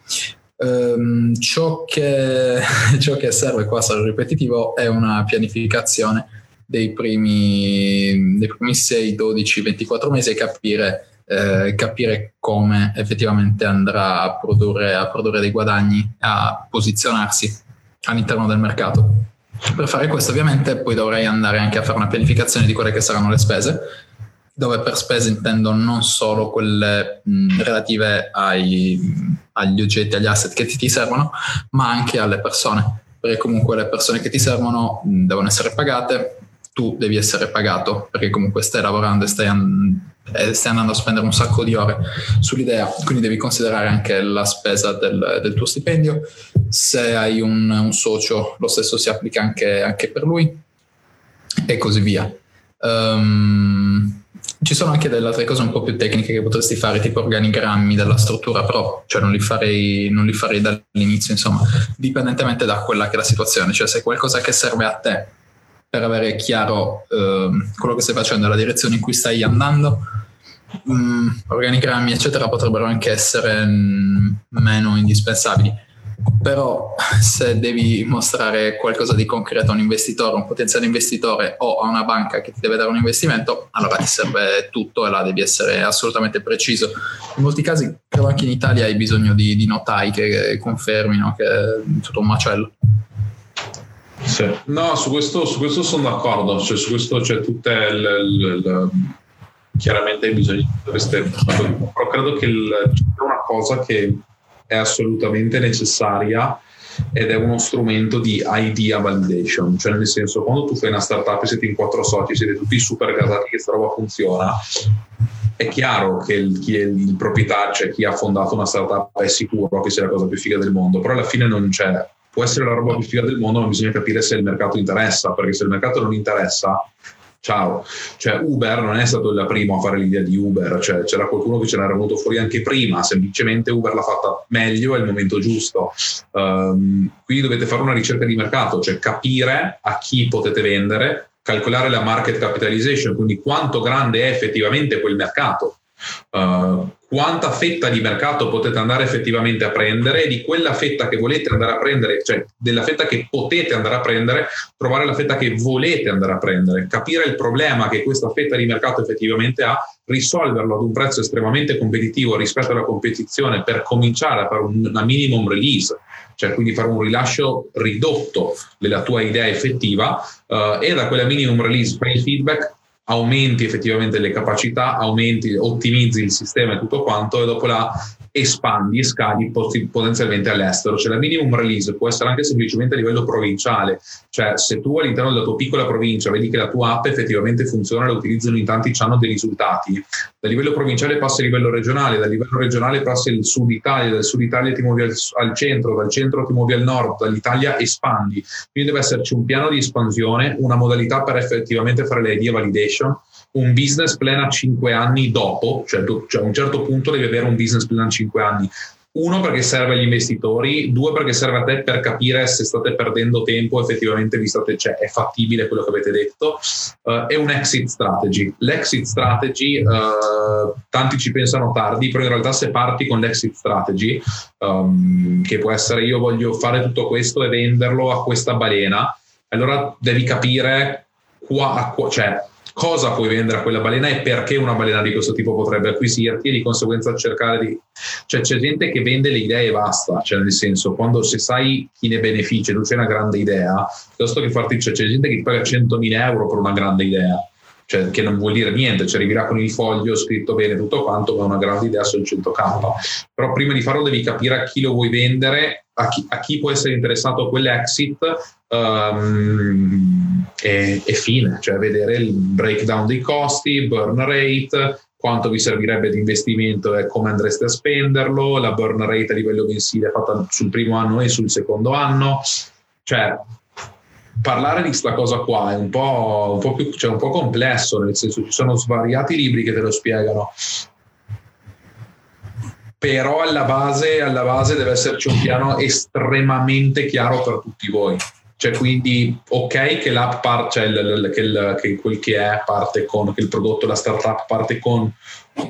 Um, ciò, che, ciò, che, serve qua, sarà ripetitivo, è una pianificazione dei primi, dei primi 6, 12, 24 mesi e capire, eh, capire come effettivamente andrà a produrre, a produrre dei guadagni, a posizionarsi all'interno del mercato. Per fare questo ovviamente poi dovrei andare anche a fare una pianificazione di quelle che saranno le spese, dove per spese intendo non solo quelle mh, relative ai, agli oggetti, agli asset che ti, ti, servono, ma anche alle persone, perché comunque le persone che ti servono mh, devono essere pagate, tu devi essere pagato, perché comunque stai lavorando e stai, an- stai andando a spendere un sacco di ore sull'idea, quindi devi considerare anche la spesa del, del tuo stipendio. Se hai un, un, socio, lo stesso si applica anche, anche per lui e così via. Um, ci sono anche delle altre cose un po' più tecniche che potresti fare, tipo organigrammi della struttura, però cioè, non, li farei, non li farei dall'inizio, insomma, dipendentemente da quella che è la situazione. Cioè, se è qualcosa che serve a te per avere chiaro eh, quello che stai facendo la direzione in cui stai andando, mh, mm, organigrammi, eccetera, potrebbero anche essere mh, mm, meno indispensabili però se devi mostrare qualcosa di concreto a un investitore, un potenziale investitore o a una banca che ti deve dare un investimento, allora ti serve tutto e là devi essere assolutamente preciso. In molti casi, credo anche in Italia, hai bisogno di, di notai che confermino che è tutto un macello. Sì. No, su questo, su questo, sono d'accordo, cioè, su questo c'è tutte le, le, le chiaramente di queste però credo che il, c'è una cosa che è assolutamente necessaria ed è uno strumento di idea validation, cioè nel senso quando tu fai una startup e siete in quattro soci, siete tutti super gasati che questa roba funziona, è chiaro che il, chi è il proprietario, cioè chi ha fondato una startup è sicuro che sia la cosa più figa del mondo, però alla fine non c'è, può essere la roba più figa del mondo, ma bisogna capire se il mercato interessa, perché se il mercato non interessa ciao. Cioè Uber non è stato il primo a fare l'idea di Uber, cioè, c'era qualcuno che ce n'era venuto fuori anche prima, semplicemente Uber l'ha fatta meglio al momento giusto. Um, quindi dovete fare una ricerca di mercato, cioè capire a chi potete vendere, calcolare la market capitalization, quindi quanto grande è effettivamente quel mercato. Uh, quanta fetta di mercato potete andare effettivamente a prendere e di quella fetta che volete andare a prendere, cioè della fetta che potete andare a prendere, trovare la fetta che volete andare a prendere, capire il problema che questa fetta di mercato effettivamente ha, risolverlo ad un prezzo estremamente competitivo rispetto alla competizione per cominciare a fare una minimum release, cioè quindi fare un rilascio ridotto della tua idea effettiva uh, e da quella minimum release fai il feedback aumenti effettivamente le capacità, aumenti, ottimizzi il sistema e tutto quanto e dopo la espandi e scali potenzialmente all'estero. Cioè la minimum release può essere anche semplicemente a livello provinciale, cioè se tu all'interno della tua piccola provincia vedi che la tua app effettivamente funziona, la utilizzano in tanti, hanno dei risultati, dal livello provinciale passi a livello regionale, dal livello regionale passi al sud Italia, dal sud Italia ti muovi al, al centro, dal centro ti muovi al nord, dall'Italia espandi. Quindi deve esserci un piano di espansione, una modalità per effettivamente fare le idea validation un business plan a 5 anni dopo, cioè, cioè, a un certo punto devi avere un business plan a 5 anni. Uno perché serve agli investitori, due perché serve a te per capire se state perdendo tempo, effettivamente vi state, cioè, è fattibile quello che avete detto, uh, e un exit strategy. L'exit strategy, uh, tanti ci pensano tardi, però in realtà se parti con l'exit strategy, um, che può essere io voglio fare tutto questo e venderlo a questa balena, allora devi capire qua, qua cioè cosa puoi vendere a quella balena e perché una balena di questo tipo potrebbe acquisirti e di conseguenza cercare di... Cioè c'è gente che vende le idee e basta, cioè nel senso quando se sai chi ne beneficia, tu c'è una grande idea, piuttosto che farti... Cioè, c'è gente che ti paga 100.000 euro per una grande idea cioè che non vuol dire niente, cioè arriverà con il foglio scritto bene tutto quanto, ma una grande idea sul 100k. Però prima di farlo devi capire a chi lo vuoi vendere, a chi, a chi può essere interessato a quell'exit um, e, e, fine, cioè vedere il breakdown dei costi, burn rate, quanto vi servirebbe di investimento e come andreste a spenderlo, la burn rate a livello mensile fatta sul primo anno e sul secondo anno. Cioè, parlare di questa cosa qua è un po', un po', più, cioè un po' complesso, nel senso ci sono svariati libri che te lo spiegano. Però alla base, alla base deve esserci un piano estremamente chiaro per tutti voi. Cioè, quindi, ok, che l'app parte, cioè il, che, il, che quel che è parte con, che il prodotto, la startup parte con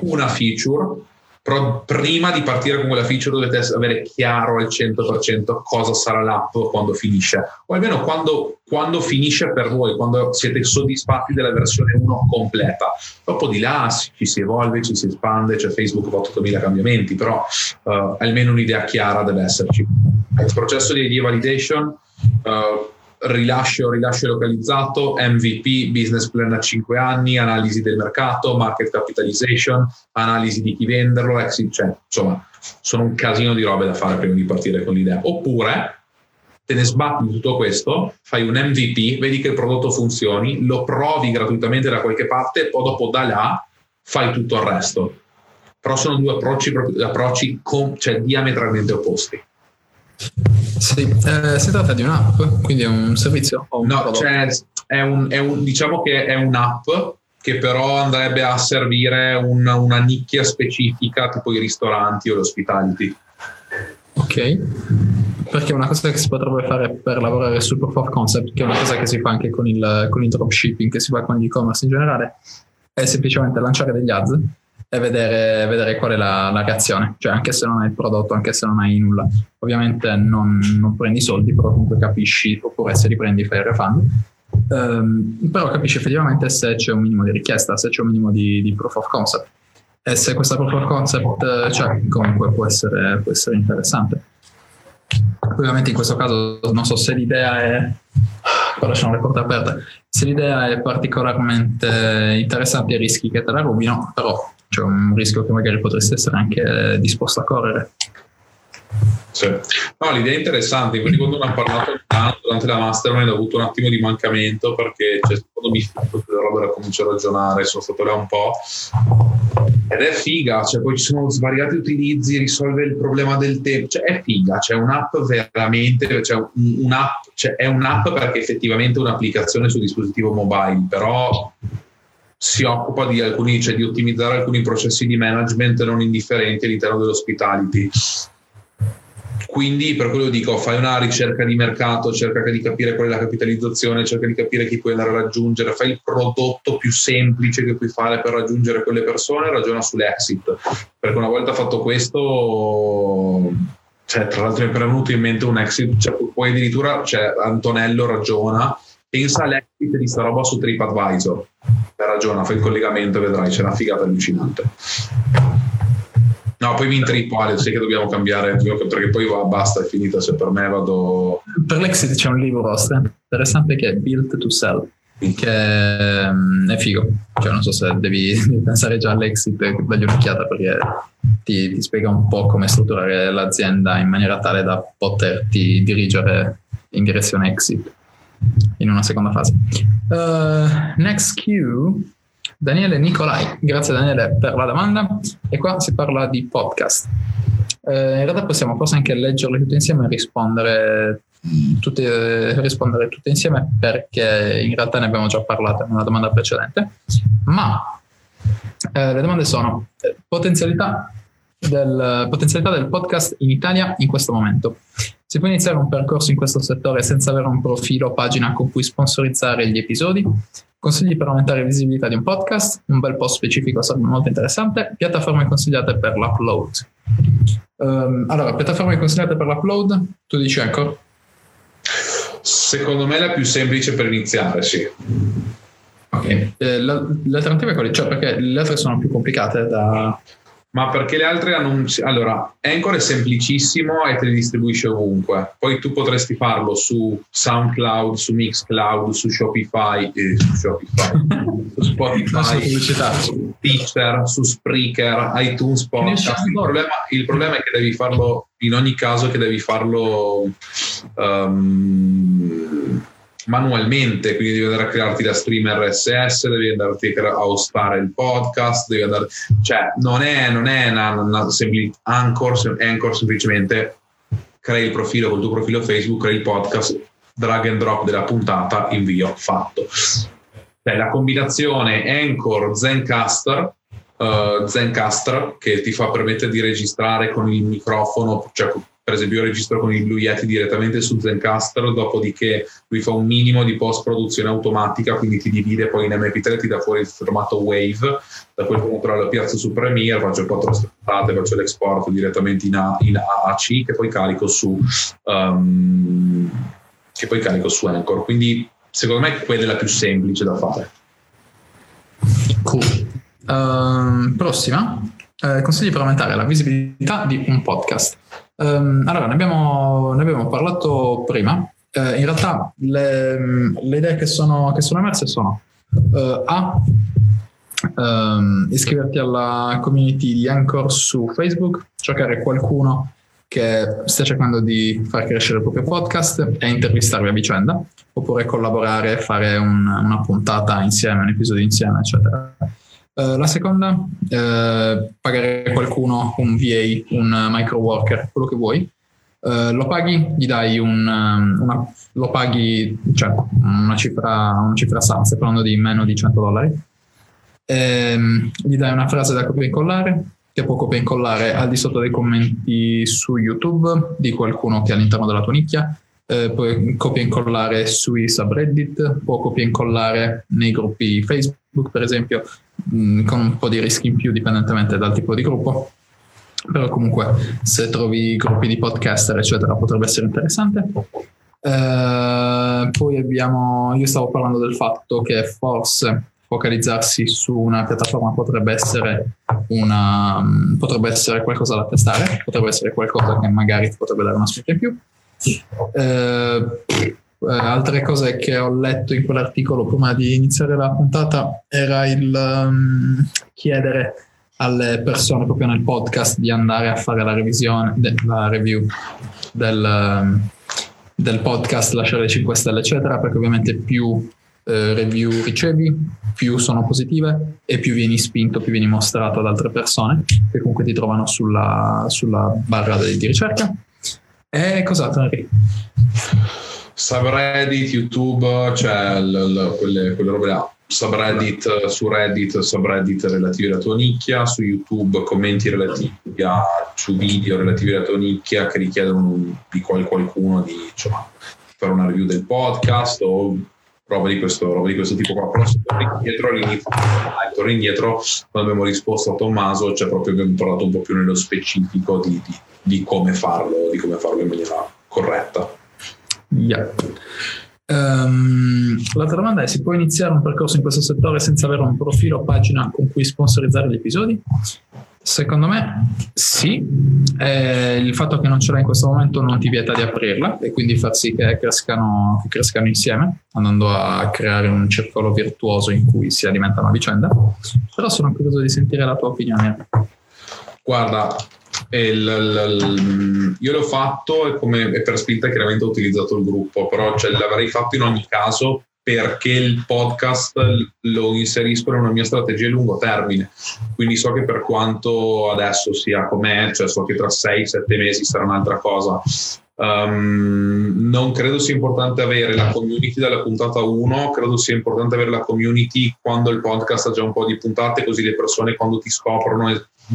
una feature, però prima di partire con quella feature dovete avere chiaro al 100% cosa sarà l'app quando finisce, o almeno quando, quando, finisce per voi, quando siete soddisfatti della versione 1 completa. Dopo di là ci si evolve, ci si espande, cioè Facebook fa 8000 cambiamenti, però uh, almeno un'idea chiara deve esserci. Il processo di ID validation uh, rilascio, rilascio localizzato, MVP, business plan a 5 anni, analisi del mercato, market capitalization, analisi di chi venderlo, exit, cioè, insomma, sono un casino di robe da fare prima di partire con l'idea. Oppure te ne sbatti di tutto questo, fai un MVP, vedi che il prodotto funzioni, lo provi gratuitamente da qualche parte poi dopo da là fai tutto il resto. Però sono due approcci, approcci com- cioè, diametralmente opposti. Sì, eh, si tratta di un'app, quindi è un servizio? Un no, cioè, è un, è un, diciamo che è un'app che però andrebbe a servire un, una nicchia specifica, tipo i ristoranti o l'hospitality. Ok, perché è una cosa che si potrebbe fare per lavorare sul proof of concept, che è una cosa che si fa anche con il, con il dropshipping, che si fa con l'e-commerce in generale, è semplicemente lanciare degli ads e vedere, vedere qual è la, la, reazione, cioè anche se non hai il prodotto, anche se non hai nulla. Ovviamente non, non prendi soldi, però comunque capisci, oppure se li prendi fai il refund. Um, però capisci effettivamente se c'è un minimo di richiesta, se c'è un minimo di, di proof of concept. E se questa proof of concept c'è, cioè, comunque può essere, può essere interessante. Ovviamente in questo caso non so se l'idea è qua lasciamo le porte aperte. Se l'idea è particolarmente interessante rischi che te la rubino, però c'è un rischio che magari potresti essere anche disposto a correre. Sì. No, l'idea è interessante, quindi quando ne ho parlato durante la mastermind ho avuto un attimo di mancamento perché cioè, delle robe da comincio a ragionare, sono stato là un po' ed è figa, cioè poi ci sono svariati utilizzi, risolve il problema del tempo, cioè è figa, c'è un'app veramente, cioè un'app, cioè è un'app perché effettivamente è un'applicazione su dispositivo mobile, però si occupa di, alcuni, cioè di ottimizzare alcuni processi di management non indifferenti all'interno dell'hospitality. Quindi per quello dico, fai una ricerca di mercato, cerca di capire qual è la capitalizzazione, cerca di capire chi puoi andare a raggiungere, fai il prodotto più semplice che puoi fare per raggiungere quelle persone, ragiona sull'exit. Perché una volta fatto questo, cioè, tra l'altro mi è venuto in mente un exit, cioè, poi addirittura cioè, Antonello ragiona pensa all'exit di sta roba su TripAdvisor. Ragiona, fai il collegamento e vedrai, c'è una figata allucinante. No, poi mi intrippo Ale, sai che dobbiamo cambiare, perché poi va, basta, è finita, se per me vado... Per l'exit c'è un libro interessante che è Built to Sell, che mm, è figo, cioè non so se devi, pensare già all'exit, dagli un'occhiata perché ti, ti spiega un po' come strutturare l'azienda in maniera tale da poterti dirigere in direzione exit in una seconda fase. Uh, next Q, Daniele Nicolai. Grazie Daniele per la domanda. E qua si parla di podcast. Uh, in realtà possiamo forse anche leggerle tutte insieme e rispondere tutte, rispondere tutte insieme perché in realtà ne abbiamo già parlato nella domanda precedente. Ma eh, le domande sono potenzialità del, potenzialità del podcast in Italia in questo momento. Si può iniziare un percorso in questo settore senza avere un profilo o pagina con cui sponsorizzare gli episodi? Consigli per aumentare la visibilità di un podcast? Un bel post specifico sarebbe molto interessante. Piattaforme consigliate per l'upload? Um, allora, piattaforme consigliate per l'upload? Tu dici Anchor? Secondo me è la più semplice per iniziare, sì. Ok, eh, l'alternativa è quale? Cioè perché le altre sono più complicate da ma perché le altre hanno un... Allora, Anchor è semplicissimo e te li distribuisce ovunque. Poi tu potresti farlo su SoundCloud, su Mixcloud, su Shopify, eh, su Shopify, su Spotify, su Teacher, su Spreaker, iTunes Podcast. Il problema, il problema, è che devi farlo, in ogni caso, che devi farlo... Um, manualmente, quindi devi andare a crearti la stream RSS, devi andarti a hostare il podcast, devi andare, cioè non è, non è una, una semplice Anchor, Anchor semplicemente crei il profilo col tuo profilo Facebook, crei il podcast, drag and drop della puntata, invio, fatto. Cioè, la combinazione Anchor Zencaster uh, Zencaster che ti fa permettere di registrare con il microfono, cioè per esempio io registro con il Blue Yeti direttamente su Zencaster, dopodiché lui fa un minimo di post produzione automatica, quindi ti divide poi in MP3, ti dà fuori il formato Wave, da quel punto lo piazzo su Premiere, faccio il quattro strattate, faccio l'export direttamente in, A, in AAC che poi carico su um, che poi carico su Anchor. Quindi secondo me quella è la più semplice da fare. Cool. Uh, prossima. Uh, consigli per aumentare la visibilità di un podcast. Um, allora, ne abbiamo, ne abbiamo, parlato prima. Uh, in realtà le, le, idee che sono, che sono emerse sono uh, A. Um, iscriverti alla community di Anchor su Facebook, cercare qualcuno che stia cercando di far crescere il proprio podcast e intervistarvi a vicenda, oppure collaborare, fare un, una puntata insieme, un episodio insieme, eccetera. Uh, la seconda, uh, pagare qualcuno, un VA, un micro worker, quello che vuoi. Uh, lo paghi, gli dai un, um, una, lo paghi, cioè una cifra, una cifra sana, stai parlando di meno di 100 dollari. E, um, gli dai una frase da copia e incollare, che può copia e incollare al di sotto dei commenti su YouTube di qualcuno che è all'interno della tua nicchia. Eh, puoi copia e incollare sui subreddit, può copia e incollare nei gruppi Facebook, per esempio, mh, con un po' di rischi in più dipendentemente dal tipo di gruppo. Però comunque se trovi gruppi di podcaster eccetera potrebbe essere interessante. Eh, poi abbiamo, io stavo parlando del fatto che forse focalizzarsi su una piattaforma potrebbe essere, una, potrebbe essere qualcosa da testare, potrebbe essere qualcosa che magari ti potrebbe dare una spinta in più. Eh, eh, altre cose che ho letto in quell'articolo prima di iniziare la puntata era il um, chiedere alle persone proprio nel podcast di andare a fare la revisione, de- la review del, um, del, podcast, lasciare le 5 stelle, eccetera, perché ovviamente più eh, review ricevi, più sono positive e più vieni spinto, più vieni mostrato ad altre persone che comunque ti trovano sulla, sulla barra di ricerca. E cos'altro, subreddit, YouTube, cioè l, l, quelle, quelle robe là. Subreddit su Reddit, subreddit relativi alla tua nicchia, su YouTube commenti relativi a su video relativi alla tua nicchia che richiedono di qualcuno di insomma, fare una review del podcast o roba di questo, roba di questo tipo qua. Però se torni indietro all'inizio, torni indietro quando abbiamo risposto a Tommaso, cioè proprio abbiamo parlato un po' più nello specifico di, di, di come farlo, di come farlo in maniera corretta. Yeah. Um, l'altra domanda è: si può iniziare un percorso in questo settore senza avere un profilo o pagina con cui sponsorizzare gli episodi? Secondo me sì, eh, il fatto che non ce l'hai in questo momento non ti vieta di aprirla e quindi far sì che crescano, che crescano insieme, andando a creare un circolo virtuoso in cui si alimentano a vicenda. Però sono curioso di sentire la tua opinione. Guarda, il, il, io l'ho fatto e, come, e per spinta chiaramente ho utilizzato il gruppo, però cioè, l'avrei fatto in ogni caso perché il podcast lo inserisco in una mia strategia a lungo termine. Quindi so che per quanto adesso sia com'è, cioè so che tra 6-7 mesi sarà un'altra cosa. Um, non credo sia importante avere la community dalla puntata 1, credo sia importante avere la community quando il podcast ha già un po' di puntate, così le persone quando ti scoprono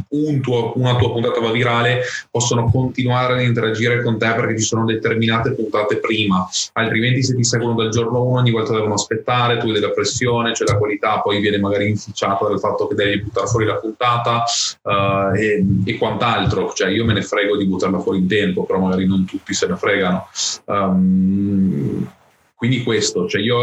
un tuo, una tua puntata va virale, possono continuare ad interagire con te perché ci sono determinate puntate prima, altrimenti se ti seguono dal giorno 1 ogni volta devono aspettare, tu vedi la pressione, cioè la qualità poi viene magari inficiata dal fatto che devi buttare fuori la puntata uh, e, e, quant'altro, cioè io me ne frego di buttarla fuori in tempo, però magari non tutti se ne fregano. Um, quindi questo, cioè io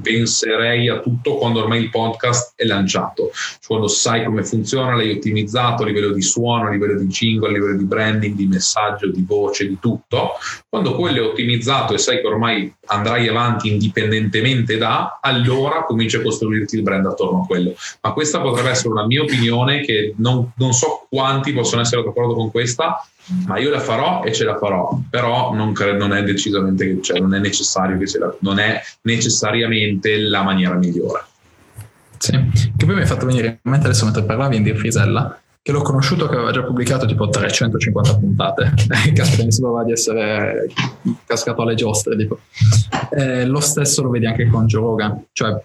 penserei a tutto quando ormai il podcast è lanciato, quando sai come funziona, l'hai ottimizzato a livello di suono, a livello di jingle, a livello di branding, di messaggio, di voce, di tutto. Quando quello è ottimizzato e sai che ormai andrai avanti indipendentemente da, allora cominci a costruirti il brand attorno a quello. Ma questa potrebbe essere una mia opinione che non, non so quanti possono essere d'accordo con questa, ma io la farò e ce la farò, però non, credo, non è decisamente, cioè non è necessario che sia la, non è necessariamente la maniera migliore. Sì, che poi mi hai fatto venire in mente adesso mentre parlavi in Frisella, che l'ho conosciuto che aveva già pubblicato tipo 350 puntate, caspita mi sembrava di essere cascato alle giostre, tipo. Eh, lo stesso lo vedi anche con Joe Rogan, cioè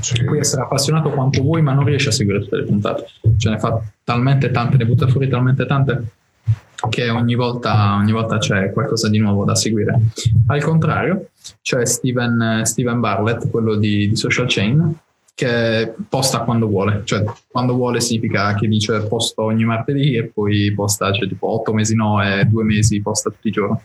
sì. puoi essere appassionato quanto vuoi ma non riesci a seguire tutte le puntate, ce ne fa talmente tante, ne butta fuori talmente tante che ogni volta, ogni volta, c'è qualcosa di nuovo da seguire. Al contrario, c'è Steven, Steven Barlett, quello di, di, Social Chain, che posta quando vuole, cioè quando vuole significa che dice posto ogni martedì e poi posta, cioè tipo otto mesi no e due mesi posta tutti i giorni.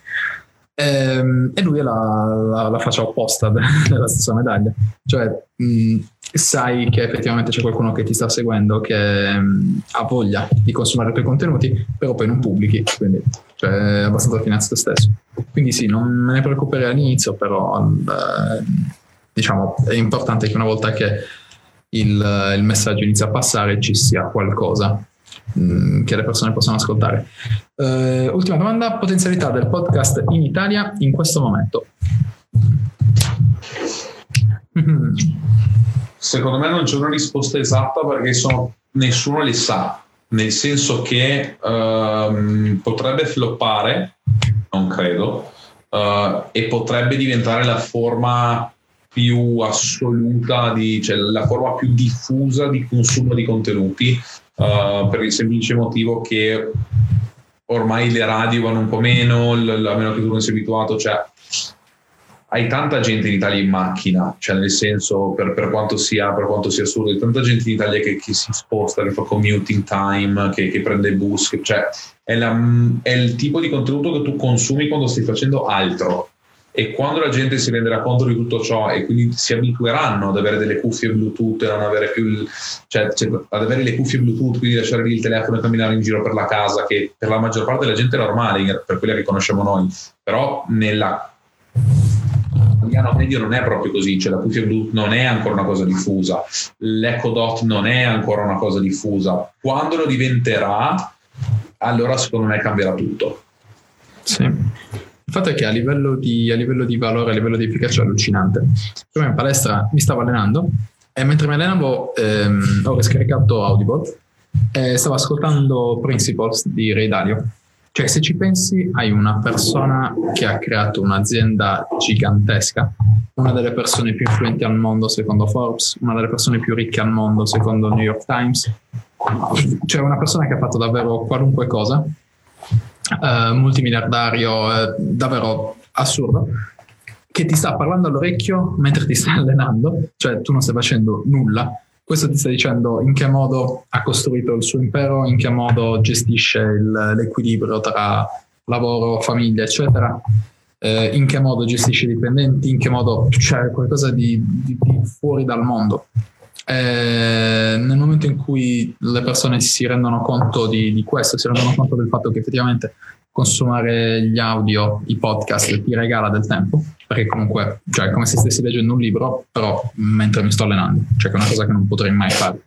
E, ehm, e lui è la, la, la faccia opposta della stessa medaglia, cioè mh, sai che effettivamente c'è qualcuno che ti sta seguendo che mh, ha voglia di consumare i tuoi contenuti, però poi non pubblichi, quindi cioè, è abbastanza fine a se stesso. Quindi sì, non me ne preoccuperei all'inizio, però eh, diciamo è importante che una volta che il, il messaggio inizia a passare ci sia qualcosa mh, che le persone possano ascoltare. Uh, ultima domanda, potenzialità del podcast in Italia in questo momento. Secondo me non c'è una risposta esatta perché sono, nessuno le sa, nel senso che uh, potrebbe floppare, non credo, uh, e potrebbe diventare la forma più assoluta, di, cioè la forma più diffusa di consumo di contenuti, uh, per il semplice motivo che ormai le radio vanno un po' meno, l- a meno che tu non sia abituato, cioè hai tanta gente in Italia in macchina, cioè nel senso per, per, quanto, sia, per quanto sia assurdo, hai tanta gente in Italia che, che, si sposta, che fa commuting time, che, che prende bus, che, cioè è, la, è, il tipo di contenuto che tu consumi quando stai facendo altro. E quando la gente si renderà conto di tutto ciò e quindi si abitueranno ad avere delle cuffie Bluetooth non avere il, cioè, cioè, ad avere le cuffie Bluetooth, quindi lasciare lì il telefono e camminare in giro per la casa, che per la maggior parte della gente è normale, per quella che conosciamo noi, però nella italiano medio non è proprio così, cioè la cuffia Bluetooth non è ancora una cosa diffusa, l'Echo Dot non è ancora una cosa diffusa. Quando lo diventerà, allora secondo me cambierà tutto. Sì. Il fatto è che a livello di, a livello di valore, a livello di efficacia è allucinante. Prima in palestra mi stavo allenando e mentre mi allenavo ehm, ho riscaricato Audible e stavo ascoltando Principles di Ray Dalio cioè, se ci pensi, hai una persona che ha creato un'azienda gigantesca, una delle persone più influenti al mondo secondo Forbes, una delle persone più ricche al mondo secondo New York Times, cioè una persona che ha fatto davvero qualunque cosa, eh, multimiliardario, eh, davvero assurdo, che ti sta parlando all'orecchio mentre ti stai allenando, cioè tu non stai facendo nulla, questo ti sta dicendo in che modo ha costruito il suo impero, in che modo gestisce il, l'equilibrio tra lavoro, famiglia, eccetera, eh, in che modo gestisce i dipendenti, in che modo c'è qualcosa di, di, di fuori dal mondo. Eh, nel momento in cui le persone si rendono conto di, di, questo, si rendono conto del fatto che effettivamente consumare gli audio, i podcast ti regala del tempo, perché comunque cioè, è come se stessi leggendo un libro, però mentre mi sto allenando, cioè che è una cosa che non potrei mai fare.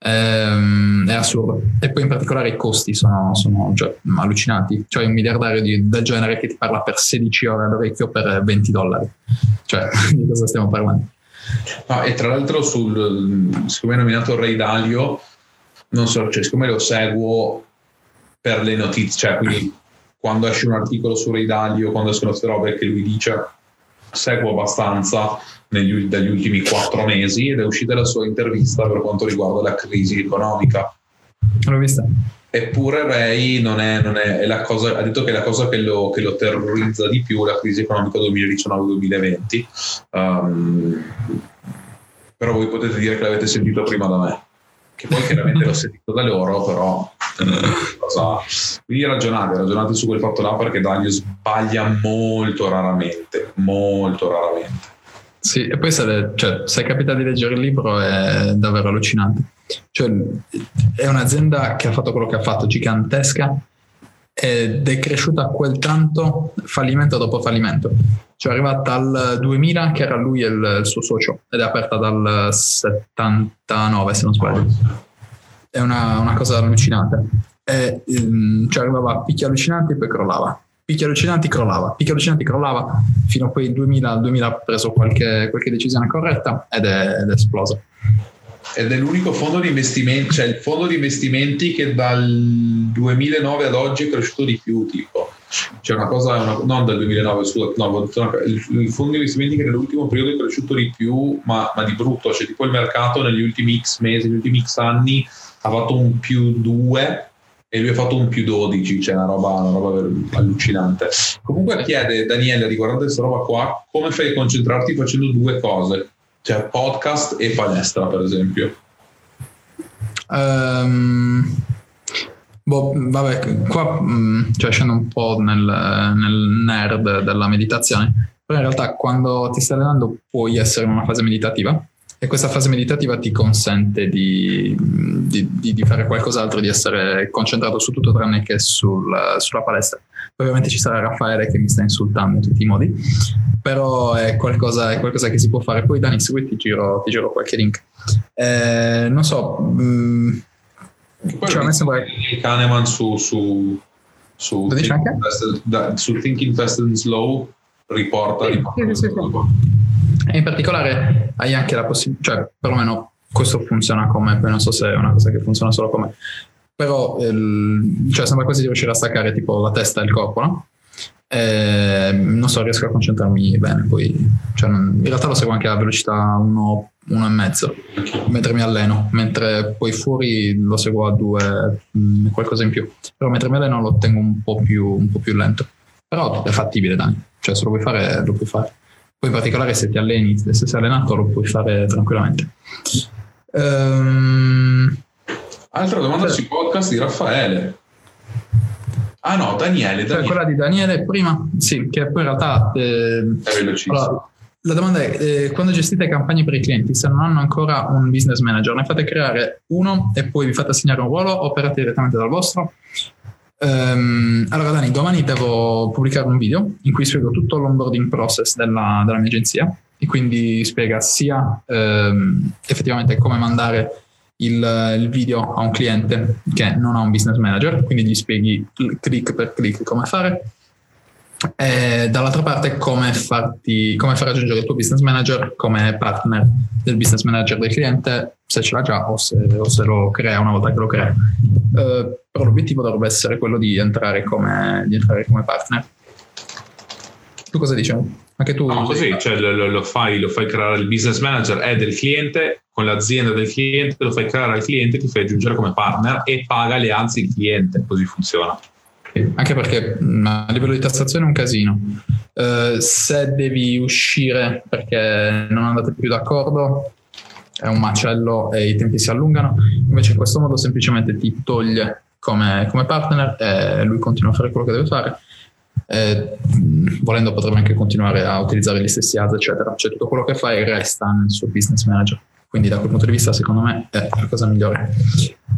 Ehm, è assurdo. E poi in particolare i costi sono, sono cioè, allucinanti. Cioè un miliardario di, del genere che ti parla per 16 ore all'orecchio per 20 dollari. Cioè, di cosa stiamo parlando? No, e tra l'altro, sul, siccome hai nominato Ray Dalio, non so, cioè, siccome lo seguo per le notizie, cioè quindi quando esce un articolo su Ray Dalio, quando escono queste robe che lui dice, seguo abbastanza negli, dagli ultimi quattro mesi ed è uscita la sua intervista per quanto riguarda la crisi economica. L'ho vista. Eppure Ray non è, non è, è la cosa, ha detto che è la cosa che lo, che lo terrorizza di più la crisi economica 2019-2020. Um, ehm, però voi potete dire che l'avete sentito prima da me, che poi chiaramente l'ho sentito da loro, però Quindi ragionate, ragionate su quel fatto là perché Daniel sbaglia molto raramente, molto raramente. Sì, e poi se, cioè, se capita di leggere il libro è davvero allucinante. Cioè, è un'azienda che ha fatto quello che ha fatto, gigantesca, ed è cresciuta quel tanto fallimento dopo fallimento. Cioè è arrivata al 2000 che era lui il, il suo socio ed è aperta dal 79 se non sbaglio. È una, una cosa allucinante. E, um, cioè arrivava picchi allucinanti e poi crollava. Picchi allucinanti crollava, picchi allucinanti crollava fino a quel 2000, 2000 ha preso qualche, qualche decisione corretta ed è, ed è esplosa ed è l'unico fondo di investimenti, cioè il fondo di investimenti che dal 2009 ad oggi è cresciuto di più, tipo. C'è una cosa, una, non dal 2009, scusa, no, il, il, fondo di investimenti che nell'ultimo periodo è cresciuto di più, ma, ma, di brutto, cioè tipo il mercato negli ultimi X mesi, negli ultimi X anni ha fatto un più 2 e lui ha fatto un più 12, cioè una roba, una roba allucinante. Comunque chiede Daniele, riguardando questa roba qua, come fai a concentrarti facendo due cose? Cioè podcast e palestra, per esempio. Um, boh, vabbè, qua mm, cioè, scendo un po' nel, nel nerd della meditazione, però in realtà quando ti stai allenando puoi essere in una fase meditativa e questa fase meditativa ti consente di, di, di, fare qualcos'altro, di essere concentrato su tutto tranne che sul, sulla palestra. Ovviamente ci sarà Raffaele che mi sta insultando in tutti i modi, però è qualcosa, è qualcosa che si può fare. Poi Dani, segui ti giro, ti giro qualche link. Eh, non so, mh, mm, cioè, a me sembra... Kahneman su, su, su, Thinking Fast, da, su Thinking Fast and Slow riporta, sì, riporta sì, sì, e in particolare hai anche la possibilità, cioè perlomeno questo funziona come, poi non so se è una cosa che funziona solo come, però il, cioè sembra quasi di riuscire a staccare tipo la testa e il corpo, no? E, non so, riesco a concentrarmi bene, poi cioè, non, in realtà lo seguo anche a velocità 1, 1,5 mentre mi alleno, mentre poi fuori lo seguo a 2, mm, qualcosa in più, però mentre mi alleno lo tengo un po' più, un po più lento, però è fattibile Dani, cioè se lo vuoi fare lo puoi fare. Poi in particolare se ti alleni, se sei allenato lo puoi fare tranquillamente. Um, Altra domanda cioè, sui podcast di Raffaele. Ah no, Daniele. Cioè quella di Daniele prima, sì, che poi in realtà... Eh, è velocissimo. Allora, la domanda è, eh, quando gestite campagne per i clienti, se non hanno ancora un business manager, ne fate creare uno e poi vi fate assegnare un ruolo o operate direttamente dal vostro? Um, allora Dani, domani devo pubblicare un video in cui spiego tutto l'onboarding process della, della mia agenzia e quindi spiega sia um, effettivamente come mandare il, il, video a un cliente che non ha un business manager, quindi gli spieghi click per click come fare. E dall'altra parte come, farti, come far raggiungere il tuo business manager come partner del business manager del cliente, se ce l'ha già o se, o se lo crea una volta che lo crea. Uh, però l'obiettivo dovrebbe essere quello di entrare come, di entrare come partner. Tu cosa dici? Anche tu? No, così, cioè, lo, lo, fai, lo fai creare il business manager è del cliente, con l'azienda del cliente, lo fai creare al cliente, ti fai aggiungere come partner e paga le anzi il cliente, così funziona. Anche perché a livello di tassazione è un casino. Uh, se devi uscire perché non andate più d'accordo, è un macello e i tempi si allungano. Invece in questo modo semplicemente ti toglie come, come partner e lui continua a fare quello che deve fare eh, volendo potrebbe anche continuare a utilizzare gli stessi ads eccetera cioè tutto quello che fai resta nel suo business manager quindi da quel punto di vista secondo me è la cosa migliore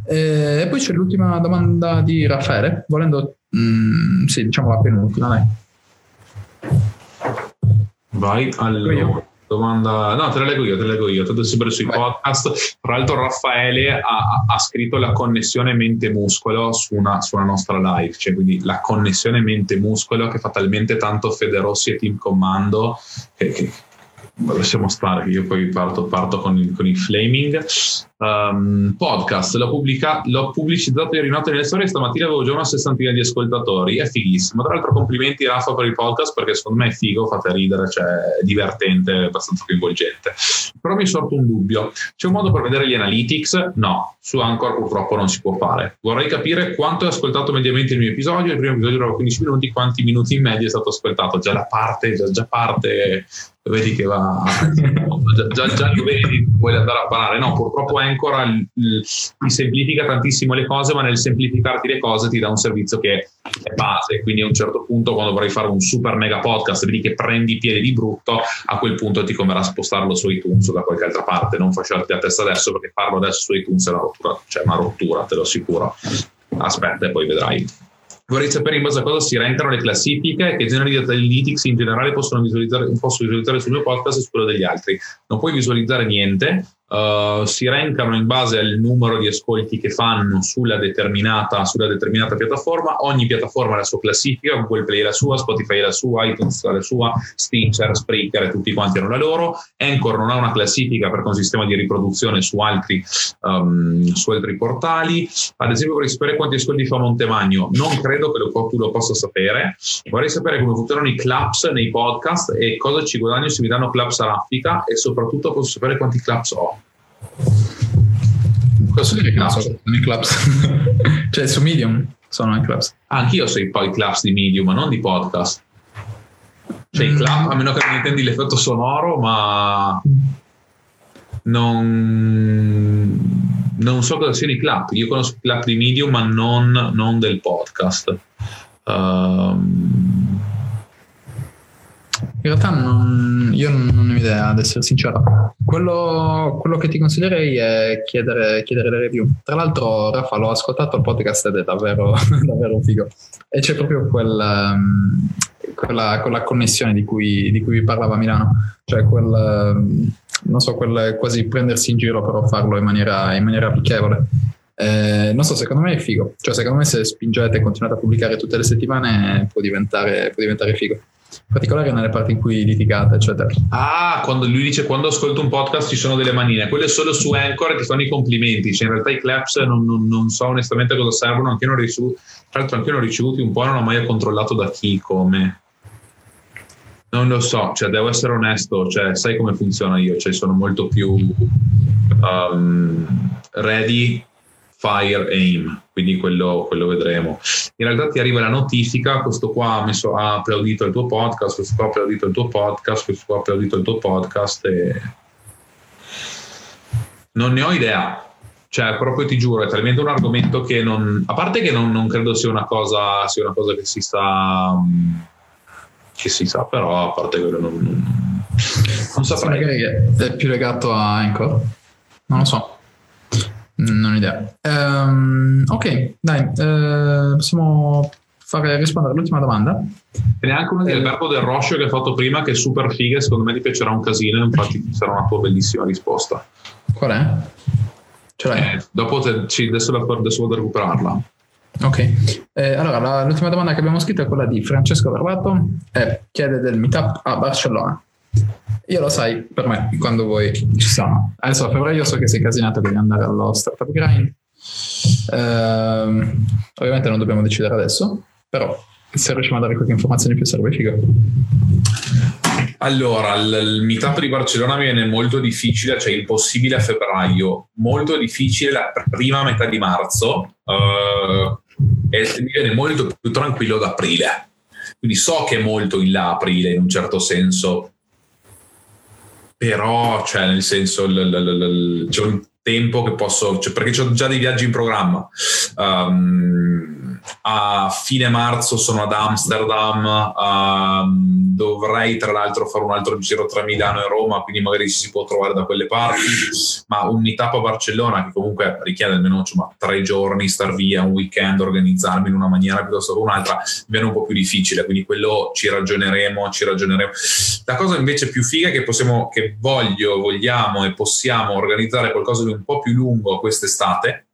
eh, e poi c'è l'ultima domanda di Raffaele volendo mm, sì diciamo la penultima dai. Vai allora domanda, no, te la leggo io, te la leggo io, tanto sempre sui Beh. podcast. Tra l'altro, Raffaele ha, ha, scritto la connessione mente-muscolo su una, su una, nostra live, cioè quindi la connessione mente-muscolo che fa talmente tanto Federossi e Team Commando che, che lasciamo stare che io poi parto, parto con, il, con il flaming um, podcast l'ho, pubblica, l'ho pubblicizzato ieri notte nelle storie stamattina avevo già una sessantina di ascoltatori è fighissimo. Tra l'altro complimenti Rafa per il podcast perché secondo me è figo fate ridere cioè è divertente è abbastanza coinvolgente. Però mi è sorto un dubbio. C'è un modo per vedere gli analytics? no su Anchor purtroppo non si può fare. Vorrei capire quanto è ascoltato mediamente il mio episodio il primo episodio durava 15 minuti quanti minuti in media è stato ascoltato? Già la parte già, già parte vedi che va già, già, già lo vedi vuoi andare a parlare. No purtroppo Il, ti semplifica tantissimo le cose, ma nel semplificarti le cose ti dà un servizio che è base. Quindi a un certo punto, quando vorrai fare un super mega podcast, vedi che prendi piede di brutto, a quel punto ti converrà spostarlo su iTunes o da qualche altra parte. Non facciarti a testa adesso, perché farlo adesso su iTunes è una rottura, cioè una rottura, te lo assicuro. Aspetta e poi vedrai. Vorrei sapere in base a cosa si rankano le classifiche e che generi di analytics in generale possono visualizzare, posso visualizzare sul mio podcast e su quello degli altri. Non puoi visualizzare niente, Uh, si rankano in base al numero di ascolti che fanno sulla determinata, sulla determinata, piattaforma. Ogni piattaforma ha la sua classifica, Google Play la sua, Spotify la sua, iTunes la sua, Stitcher, Spreaker e tutti quanti hanno la loro. Anchor non ha una classifica perché è un sistema di riproduzione su altri, um, su altri portali. Ad esempio vorrei sapere quanti ascolti fa Montemagno. Non credo che lo, tu lo possa sapere. Vorrei sapere come funzionano i claps nei podcast e cosa ci guadagno se mi danno claps a raffica e soprattutto posso sapere quanti claps ho. Cosa sono i clubs? Sono i clubs. cioè su Medium sono i clubs. Anch'io so i poi clubs di Medium, ma non di podcast. Cioè mm. i club, a meno che non intendi l'effetto sonoro, ma non, non so cosa siano i club. Io conosco i club di Medium, ma non, non del podcast. Um, in realtà non, io non ho idea, ad essere sincero. Quello, quello che ti consiglierei è chiedere, chiedere, le review. Tra l'altro, Rafa, l'ho ascoltato il podcast ed è davvero, davvero figo. E c'è proprio quel, um, quella, quella, connessione di cui, di cui vi parlava Milano. Cioè quel, um, non so, quel quasi prendersi in giro, però farlo in maniera, in maniera amichevole. Eh, non so, secondo me è figo. Cioè, secondo me se spingete e continuate a pubblicare tutte le settimane può diventare, può diventare figo in particolare nelle parti in cui litigate, eccetera. Ah, quando lui dice quando ascolto un podcast ci sono delle manine, quelle solo su Anchor che fanno i complimenti, cioè in realtà i claps non, non, non so onestamente cosa servono, anche non ricevuto, tra l'altro anche io non ricevuti un po', non ho mai controllato da chi, come. Non lo so, cioè devo essere onesto, cioè sai come funziona io, cioè sono molto più um, ready fire aim, quindi quello, quello, vedremo. In realtà ti arriva la notifica, questo qua ha, messo, ha applaudito il tuo podcast, questo qua ha applaudito il tuo podcast, questo qua ha applaudito il tuo podcast e non ne ho idea. Cioè, proprio ti giuro, è talmente un argomento che non. A parte che non, non credo sia una cosa, sia una cosa che si sa. che si sa, però a parte quello non. Non, non saprei. Magari è più legato a Anchor. Non lo so. Non ho idea. Um, ok, dai, uh, possiamo fare, rispondere all'ultima domanda. E neanche una di Alberto Del Roscio che hai fatto prima, che è super figa, secondo me ti piacerà un casino, infatti sarà una tua bellissima risposta. Qual è? Ce l'hai? Eh, dopo te, sì, adesso, adesso vado a recuperarla. Ok, eh, allora la, l'ultima domanda che abbiamo scritto è quella di Francesco Barbato, e chiede del meetup a Barcellona. Io lo sai, per me, quando vuoi ci sono. Adesso a febbraio so che sei casinato devi andare allo Startup Grind. Uh, ovviamente non dobbiamo decidere adesso, però se riusciamo a dare qualche informazione in più sarebbe figo. Allora, il, meetup di Barcellona viene molto difficile, cioè impossibile a febbraio, molto difficile la prima metà di marzo uh, e viene molto più tranquillo ad aprile. Quindi so che è molto in là aprile in un certo senso, però cioè, nel senso l, l, l, c'è un tempo che posso, cioè, perché ho già dei viaggi in programma. Um, a fine marzo sono ad Amsterdam, um, dovrei tra l'altro fare un altro giro tra Milano e Roma, quindi magari ci si può trovare da quelle parti, ma un meetup a Barcellona che comunque richiede almeno insomma, tre giorni, star via, un weekend, organizzarmi in una maniera piuttosto che un'altra, viene un po' più difficile, quindi quello ci ragioneremo, ci ragioneremo. La cosa invece più figa è che possiamo, che voglio, vogliamo e possiamo organizzare qualcosa di un po' più lungo quest'estate.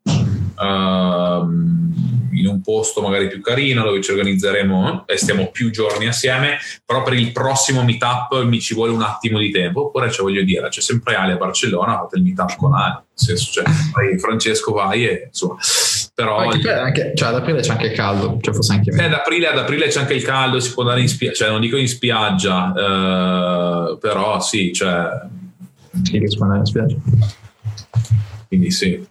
Uh, in un posto magari più carino dove ci organizzeremo e stiamo più giorni assieme, però per il prossimo meetup mi ci vuole un attimo di tempo, oppure cioè, voglio dire, c'è sempre Ale a Barcellona, fate il meetup con Ale, senso, cioè, vai, Francesco vai e insomma... Però anche, anche, cioè, ad aprile c'è anche il caldo, cioè forse anche eh, ad, aprile, ad aprile c'è anche il caldo, si può andare in spiaggia, cioè non dico in spiaggia, eh, però sì, cioè... Sì, si può andare in spiaggia. Quindi sì.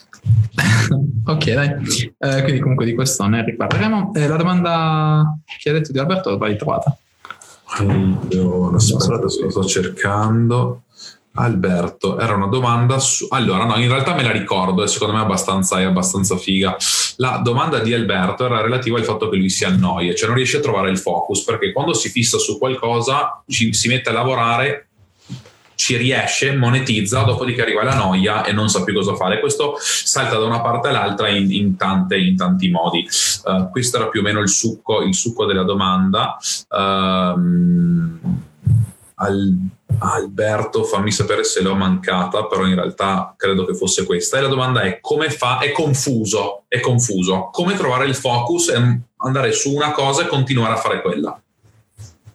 ok, dai. Eh, quindi comunque di questo ne riparleremo. Eh, la domanda che hai detto di Alberto l'hai trovata? Allora, aspetta, lo sto cercando. Alberto, era una domanda su... Allora, no, in realtà me la ricordo e secondo me è abbastanza, è abbastanza figa. La domanda di Alberto era relativa al fatto che lui si annoia, cioè non riesce a trovare il focus, perché quando si fissa su qualcosa ci, si mette a lavorare, ci riesce, monetizza, dopodiché arriva la noia e non sa più cosa fare. Questo salta da una parte all'altra in, in, tante, in tanti modi. Uh, questo era più o meno il succo, il succo della domanda. Uh, al, Alberto, fammi sapere se l'ho mancata, però in realtà credo che fosse questa. E la domanda è come fa? È confuso, è confuso. Come trovare il focus e andare su una cosa e continuare a fare quella?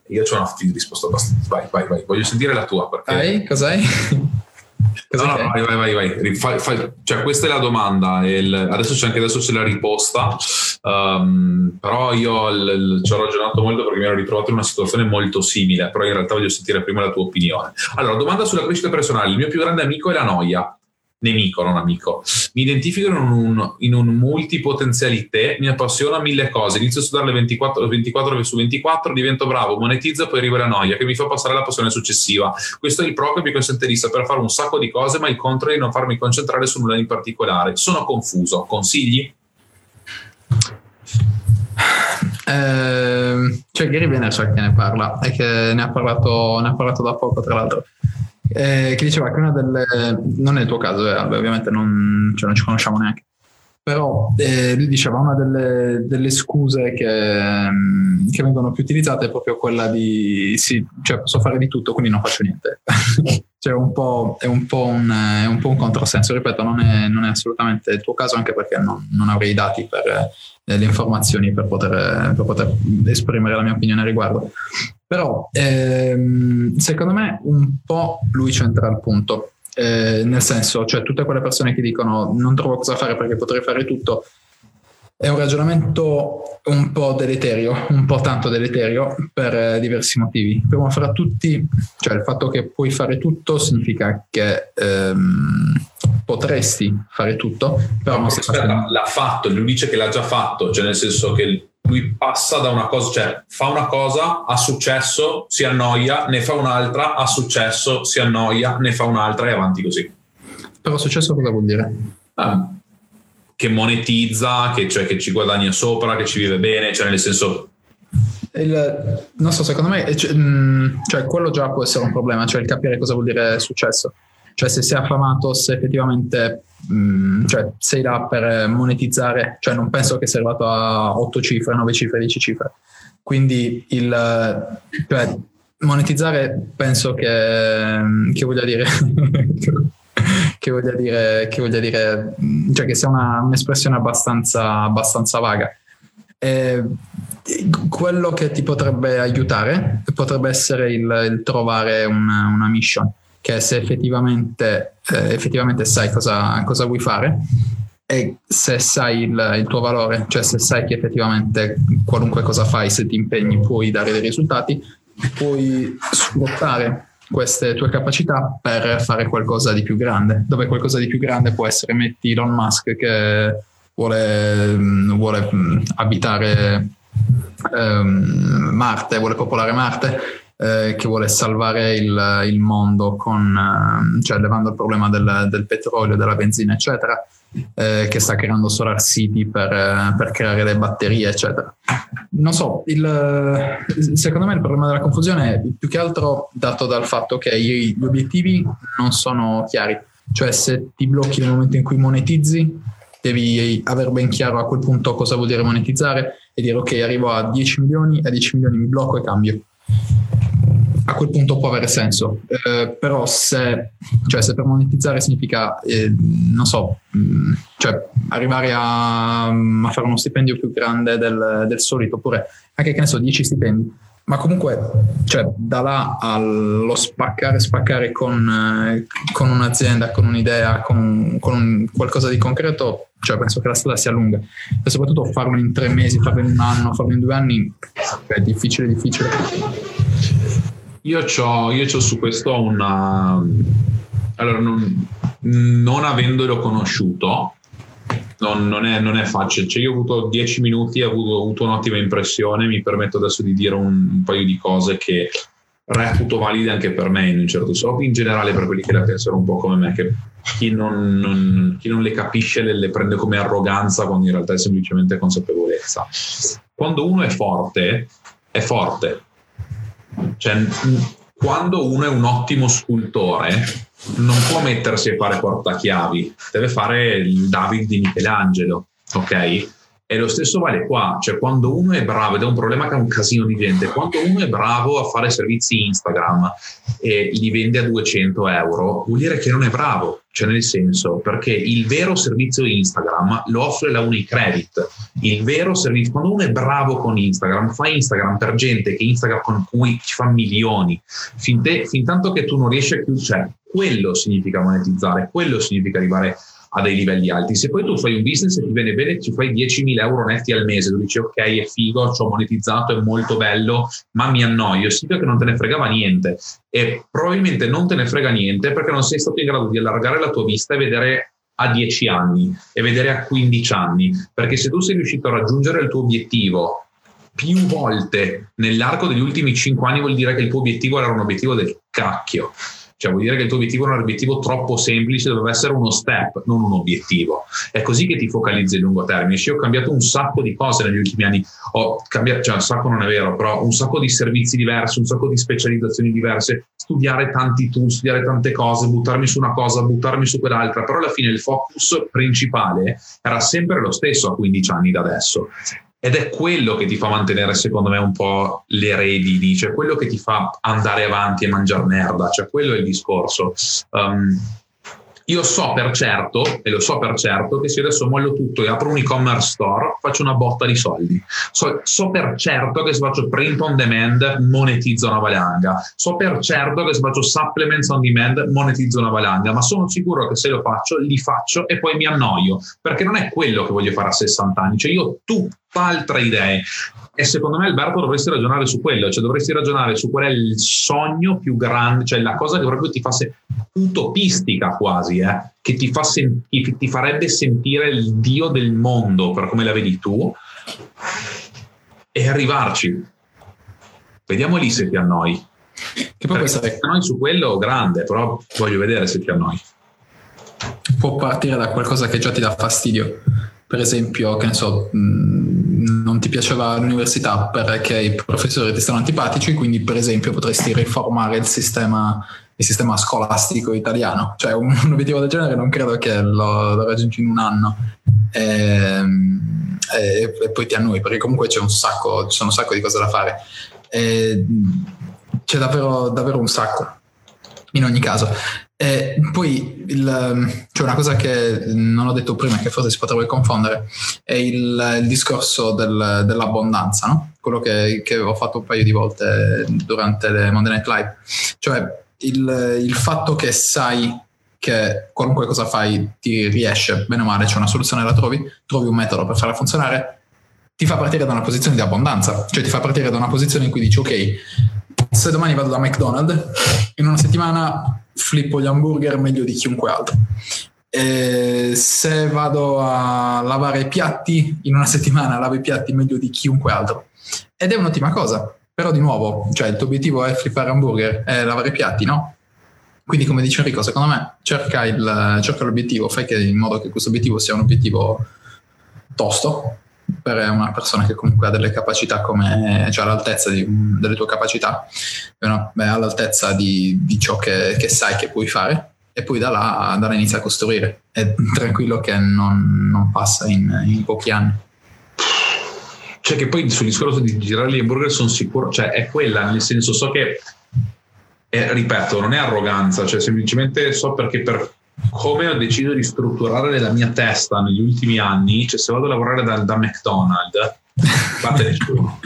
Io ho una risposta abbastanza. Vai, vai, vai. Voglio sentire la tua. Perché... Vai, cos'hai? No, no, vai, vai, vai, vai. Fai, fai. Cioè, questa è la domanda. Il, adesso c'è anche adesso c'è la risposta. Um, però io l, l, ci ho ragionato molto perché mi ero ritrovato in una situazione molto simile. Però in realtà voglio sentire prima la tua opinione. Allora, domanda sulla crescita personale. Il mio più grande amico è la noia nemico, non amico. Mi identifico in un, in un multipotenzialité, mi appassiona mille cose. Inizio a studiare le 24, 24 su 24, divento bravo, monetizzo, poi arriva la noia che mi fa passare alla passione successiva. Questo è il pro che mi consente di saper fare un sacco di cose, ma il contro è di non farmi concentrare su nulla in particolare. Sono confuso. Consigli? Eh, cioè Gary Vaynerchuk che ne parla e che ne ha parlato, ne ha parlato da poco tra l'altro eh, che diceva che una delle, non è il tuo caso, eh, ovviamente non, cioè non, ci conosciamo neanche, però eh, lui diceva una delle, delle scuse che, che, vengono più utilizzate è proprio quella di sì, cioè posso fare di tutto, quindi non faccio niente. cioè un è, un po un, è un po' un controsenso, ripeto, non è, non è, assolutamente il tuo caso anche perché non, non avrei i dati per eh, le informazioni per poter, per poter esprimere la mia opinione a riguardo. Però ehm, secondo me un po' lui c'entra il punto. Eh, nel senso, cioè tutte quelle persone che dicono non trovo cosa fare perché potrei fare tutto, è un ragionamento un po' deleterio, un po' tanto deleterio per eh, diversi motivi. Prima fra tutti, cioè il fatto che puoi fare tutto significa che ehm, potresti fare tutto, però no, non stai facendo. L'ha fatto, lui dice che l'ha già fatto, cioè nel senso che lui passa da una cosa, cioè fa una cosa, ha successo, si annoia, ne fa un'altra, ha successo, si annoia, ne fa un'altra e avanti così. Però successo cosa vuol dire? Ah, che monetizza, che, cioè, che ci guadagna sopra, che ci vive bene, cioè nel senso il, non so, secondo me, cioè, cioè, quello già può essere un problema, cioè il capire cosa vuol dire successo. Cioè se sei affamato, se effettivamente mh, mm, cioè, sei là per monetizzare, cioè non penso che sei arrivato a 8 cifre, 9 cifre, 10 cifre. Quindi il, cioè, monetizzare penso che, che voglia dire... che voglia dire, che voglia dire, cioè che sia una, un'espressione abbastanza, abbastanza vaga. E quello che ti potrebbe aiutare potrebbe essere il, il trovare una, una mission che se effettivamente, eh, effettivamente sai cosa, cosa, vuoi fare e se sai il, il, tuo valore, cioè se sai che effettivamente qualunque cosa fai, se ti impegni puoi dare dei risultati, puoi sfruttare queste tue capacità per fare qualcosa di più grande, dove qualcosa di più grande può essere, metti Elon Musk che vuole, vuole abitare um, Marte, vuole popolare Marte, eh, che vuole salvare il, il mondo con, eh, cioè levando il problema del, del, petrolio, della benzina, eccetera, eh, che sta creando Solar City per, eh, per, creare le batterie, eccetera. Non so, il, secondo me il problema della confusione è più che altro dato dal fatto che gli obiettivi non sono chiari. Cioè se ti blocchi nel momento in cui monetizzi, devi aver ben chiaro a quel punto cosa vuol dire monetizzare e dire ok arrivo a 10 milioni, a 10 milioni mi blocco e cambio a quel punto può avere senso, eh, però se, cioè, se, per monetizzare significa, eh, non so, mh, mm, cioè arrivare a, a, fare uno stipendio più grande del, del, solito, oppure anche che ne so, 10 stipendi, ma comunque cioè, da là allo spaccare, spaccare con, eh, con un'azienda, con un'idea, con, con un, qualcosa di concreto, cioè penso che la strada sia lunga. E soprattutto farlo in tre mesi, farlo in un anno, farlo in due anni è difficile, difficile. Io ho io su questo una... Allora, non, non avendolo conosciuto, non, non, è, non, è, facile. Cioè, io ho avuto dieci minuti, ho avuto, ho avuto, un'ottima impressione, mi permetto adesso di dire un, un paio di cose che reputo valide anche per me in un certo senso, in generale per quelli che la pensano un po' come me, che chi non, non, chi le capisce le, le, prende come arroganza quando in realtà è semplicemente consapevolezza. Quando uno è forte, è forte. Cioè, quando uno è un ottimo scultore, non può mettersi a fare portachiavi, deve fare il David di Michelangelo, ok? E lo stesso vale qua, cioè quando uno è bravo, ed è un problema che ha un casino di gente, quando uno è bravo a fare servizi Instagram e li vende a 200 euro, vuol dire che non è bravo, cioè nel senso, perché il vero servizio Instagram lo offre la Unicredit, il vero servizio, quando uno è bravo con Instagram, fa Instagram per gente che Instagram con cui ci fa milioni, fin, te, fin tanto che tu non riesci a chiudere, cioè quello significa monetizzare, quello significa arrivare a dei livelli alti. Se poi tu fai un business e ti viene bene, ci fai 10.000 euro netti al mese, tu dici ok, è figo, ci ho monetizzato, è molto bello, ma mi annoio, sì che non te ne fregava niente. E probabilmente non te ne frega niente perché non sei stato in grado di allargare la tua vista e vedere a 10 anni e vedere a 15 anni. Perché se tu sei riuscito a raggiungere il tuo obiettivo più volte nell'arco degli ultimi 5 anni, vuol dire che il tuo obiettivo era un obiettivo del cacchio. Cioè vuol dire che il tuo obiettivo era un obiettivo troppo semplice, doveva essere uno step, non un obiettivo. È così che ti focalizzi a lungo termine. Io ho cambiato un sacco di cose negli ultimi anni, ho cambiato, cioè un sacco non è vero, però un sacco di servizi diversi, un sacco di specializzazioni diverse, studiare tanti tool, studiare tante cose, buttarmi su una cosa, buttarmi su quell'altra, però alla fine il focus principale era sempre lo stesso a 15 anni da adesso. Ed è quello che ti fa mantenere, secondo me, un po' le redini, cioè quello che ti fa andare avanti e mangiare merda, cioè quello è il discorso. Um, io so per certo, e lo so per certo, che se adesso mollo tutto e apro un e-commerce store, faccio una botta di soldi. So, so, per certo che se faccio print on demand, monetizzo una valanga. So per certo che se faccio supplements on demand, monetizzo una valanga. Ma sono sicuro che se lo faccio, li faccio e poi mi annoio. Perché non è quello che voglio fare a 60 anni. Cioè io ho tutt'altre idee. E secondo me Alberto dovresti ragionare su quello, cioè dovresti ragionare su qual è il sogno più grande, cioè la cosa che proprio ti fa se- utopistica quasi, eh, che ti, fa sen- ti farebbe sentire il dio del mondo per come la vedi tu e arrivarci. Vediamo lì se ti annoi. Che poi se ti annoi su quello grande, però voglio vedere se ti annoi. Può partire da qualcosa che già ti dà fastidio. Per esempio, che ne so, non ti piaceva l'università perché i professori ti stanno antipatici, quindi per esempio potresti riformare il sistema, il sistema scolastico italiano. Cioè un, un, obiettivo del genere non credo che lo, lo raggiungi in un anno. E, ehm, e, e, poi ti annui, perché comunque c'è un sacco, ci sono un sacco di cose da fare. E, c'è davvero, davvero un sacco. In ogni caso, e poi il, c'è cioè una cosa che non ho detto prima, che forse si potrebbe confondere, è il, il discorso del, dell'abbondanza, no? quello che, che, ho fatto un paio di volte durante le Monday Night Live. Cioè il, il fatto che sai che qualunque cosa fai ti riesce, bene o male, c'è una soluzione, la trovi, trovi un metodo per farla funzionare, ti fa partire da una posizione di abbondanza, cioè ti fa partire da una posizione in cui dici ok, se domani vado da McDonald's, in una settimana flippo gli hamburger meglio di chiunque altro. E se vado a lavare i piatti, in una settimana lavo i piatti meglio di chiunque altro. Ed è un'ottima cosa. Però di nuovo, cioè il tuo obiettivo è flippare hamburger, è lavare i piatti, no? Quindi come dice Enrico, secondo me cerca, il, cerca l'obiettivo, fai che in modo che questo obiettivo sia un obiettivo tosto, per una persona che comunque ha delle capacità come, cioè all'altezza di, delle tue capacità, no, è all'altezza di, di ciò che, che, sai che puoi fare e poi da là, da là inizia a costruire. È tranquillo che non, non passa in, in, pochi anni. Cioè che poi sul discorso di girare gli hamburger sono sicuro, cioè è quella, nel senso so che, è, ripeto, non è arroganza, cioè semplicemente so perché per come ho deciso di strutturare nella mia testa negli ultimi anni, cioè se vado a lavorare da, da McDonald's, parte nessuno,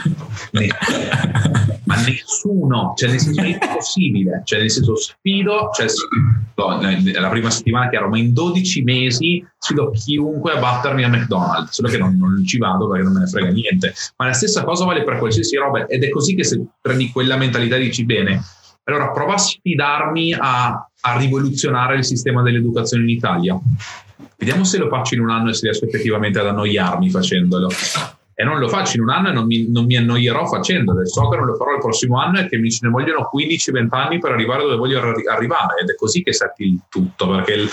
ma nessuno, cioè nel senso è impossibile, cioè nel senso sfido, cioè sfido, la prima settimana che ero, ma in 12 mesi sfido chiunque a battermi a McDonald's, solo che non, non ci vado perché non me ne frega niente, ma la stessa cosa vale per qualsiasi roba ed è così che se prendi quella mentalità dici bene, allora prova a sfidarmi a, a rivoluzionare il sistema dell'educazione in Italia. Vediamo se lo faccio in un anno e se riesco effettivamente ad annoiarmi facendolo. e non lo faccio in un anno e non mi, non mi annoierò facendolo. So che non lo farò il prossimo anno e che mi ce ne vogliono 15-20 anni per arrivare dove voglio arrivare ed è così che setti il tutto perché il,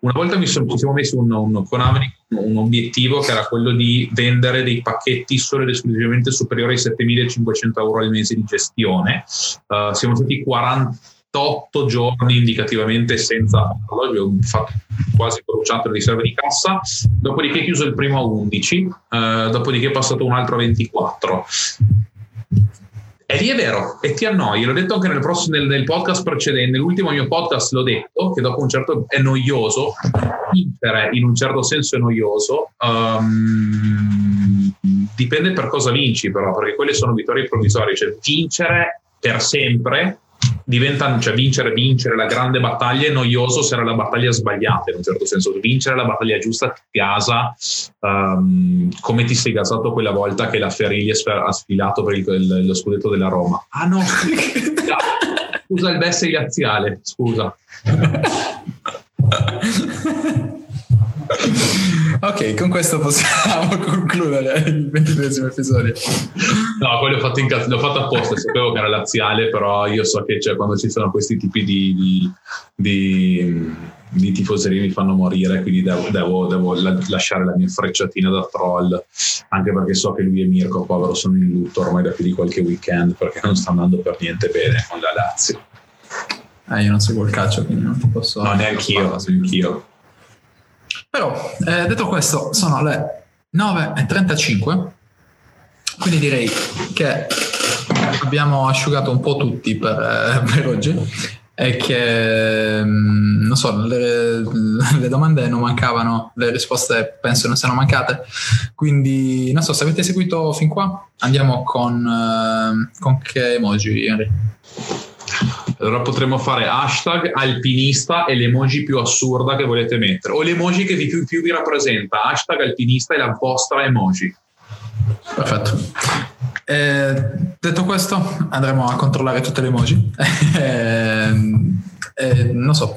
una volta mi sono, siamo messi un, un, con Amri un obiettivo che era quello di vendere dei pacchetti solo ed esclusivamente superiori ai 7.500 euro al mese di gestione. Uh, siamo stati 48 giorni indicativamente senza farlo, abbiamo fatto quasi bruciato le riserve di cassa, dopodiché chiuso il primo a 11, uh, dopodiché è passato un altro a 24. E lì è vero, e ti annoi. L'ho detto anche nel, prossimo, nel, nel, podcast precedente, nell'ultimo mio podcast l'ho detto, che dopo un certo è noioso, vincere in un certo senso è noioso, um, dipende per cosa vinci però, perché quelle sono vittorie provvisorie, cioè vincere per sempre diventa, cioè vincere, vincere la grande battaglia è noioso se era la battaglia sbagliata in un certo senso. Vincere la battaglia giusta ti gasa um, come ti sei gasato quella volta che la Ferilli ha sfilato per il, lo scudetto della Roma. Ah no, scusa il Besse laziale, scusa. Ok, con questo possiamo concludere il ventitresimo episodio. No, poi l'ho fatto, in, l'ho fatto apposta, sapevo che era laziale, però io so che cioè, quando ci sono questi tipi di, di, di, di tifoserie mi fanno morire, quindi devo, devo, devo, lasciare la mia frecciatina da troll, anche perché so che lui e Mirko, povero, sono in lutto ormai da più di qualche weekend, perché non sta andando per niente bene con la Lazio. Eh, io non seguo il calcio, quindi non posso... No, neanch'io, neanch'io. Però, eh, detto questo, sono le 9.35, quindi direi che abbiamo asciugato un po' tutti per, eh, per oggi e che, mm, non so, le, le, domande non mancavano, le risposte penso non siano mancate, quindi non so, se avete seguito fin qua, andiamo con, eh, con che emoji, Henry? Allora potremmo fare hashtag alpinista e l'emoji più assurda che volete mettere, o l'emoji che vi più, più vi rappresenta. Hashtag alpinista e la vostra emoji. Perfetto. Eh, detto questo, andremo a controllare tutte le emoji. eh, eh, non so.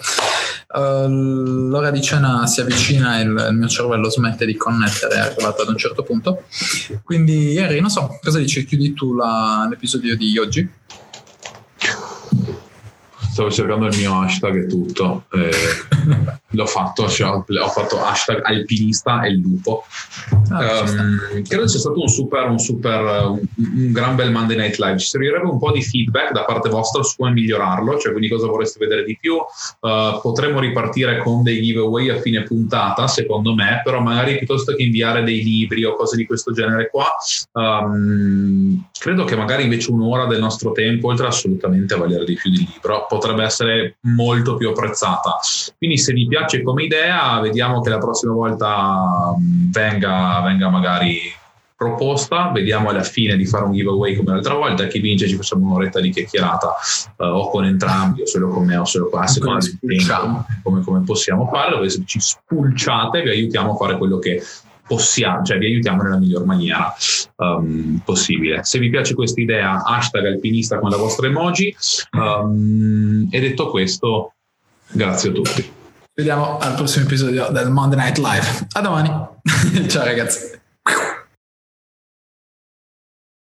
Uh, l'ora di cena si avvicina e il, il, mio cervello smette di connettere, è arrivato ad un certo punto. Quindi, Henry, non so, cosa dici? Chiudi tu la, l'episodio di oggi? Stavo cercando il mio hashtag e tutto. Eh, l'ho fatto, cioè, ho fatto hashtag alpinista e lupo. Ah, um, credo sia stato un super, un, super un, un, gran bel Monday Night Live. Ci servirebbe un po' di feedback da parte vostra su come migliorarlo, cioè quindi cosa vorreste vedere di più. Uh, potremmo ripartire con dei giveaway a fine puntata, secondo me, però magari piuttosto che inviare dei libri o cose di questo genere qua, um, credo che magari invece un'ora del nostro tempo, oltre assolutamente a valere di più di libro, potrebbe essere molto più apprezzata. Quindi se vi piace come idea, vediamo che la prossima volta mm, venga, venga magari proposta, vediamo alla fine di fare un giveaway come l'altra volta, chi vince ci facciamo un'oretta di chiacchierata uh, o con entrambi o solo con me o solo con a come, come possiamo fare, dove ci spulciate vi aiutiamo a fare quello che possiamo, cioè vi aiutiamo nella miglior maniera um, possibile. Se vi piace questa idea, hashtag alpinista con la vostra emoji. Um, e detto questo, grazie a tutti. Vediamo al prossimo episodio del Monday Night Live. A domani. Ciao ragazzi.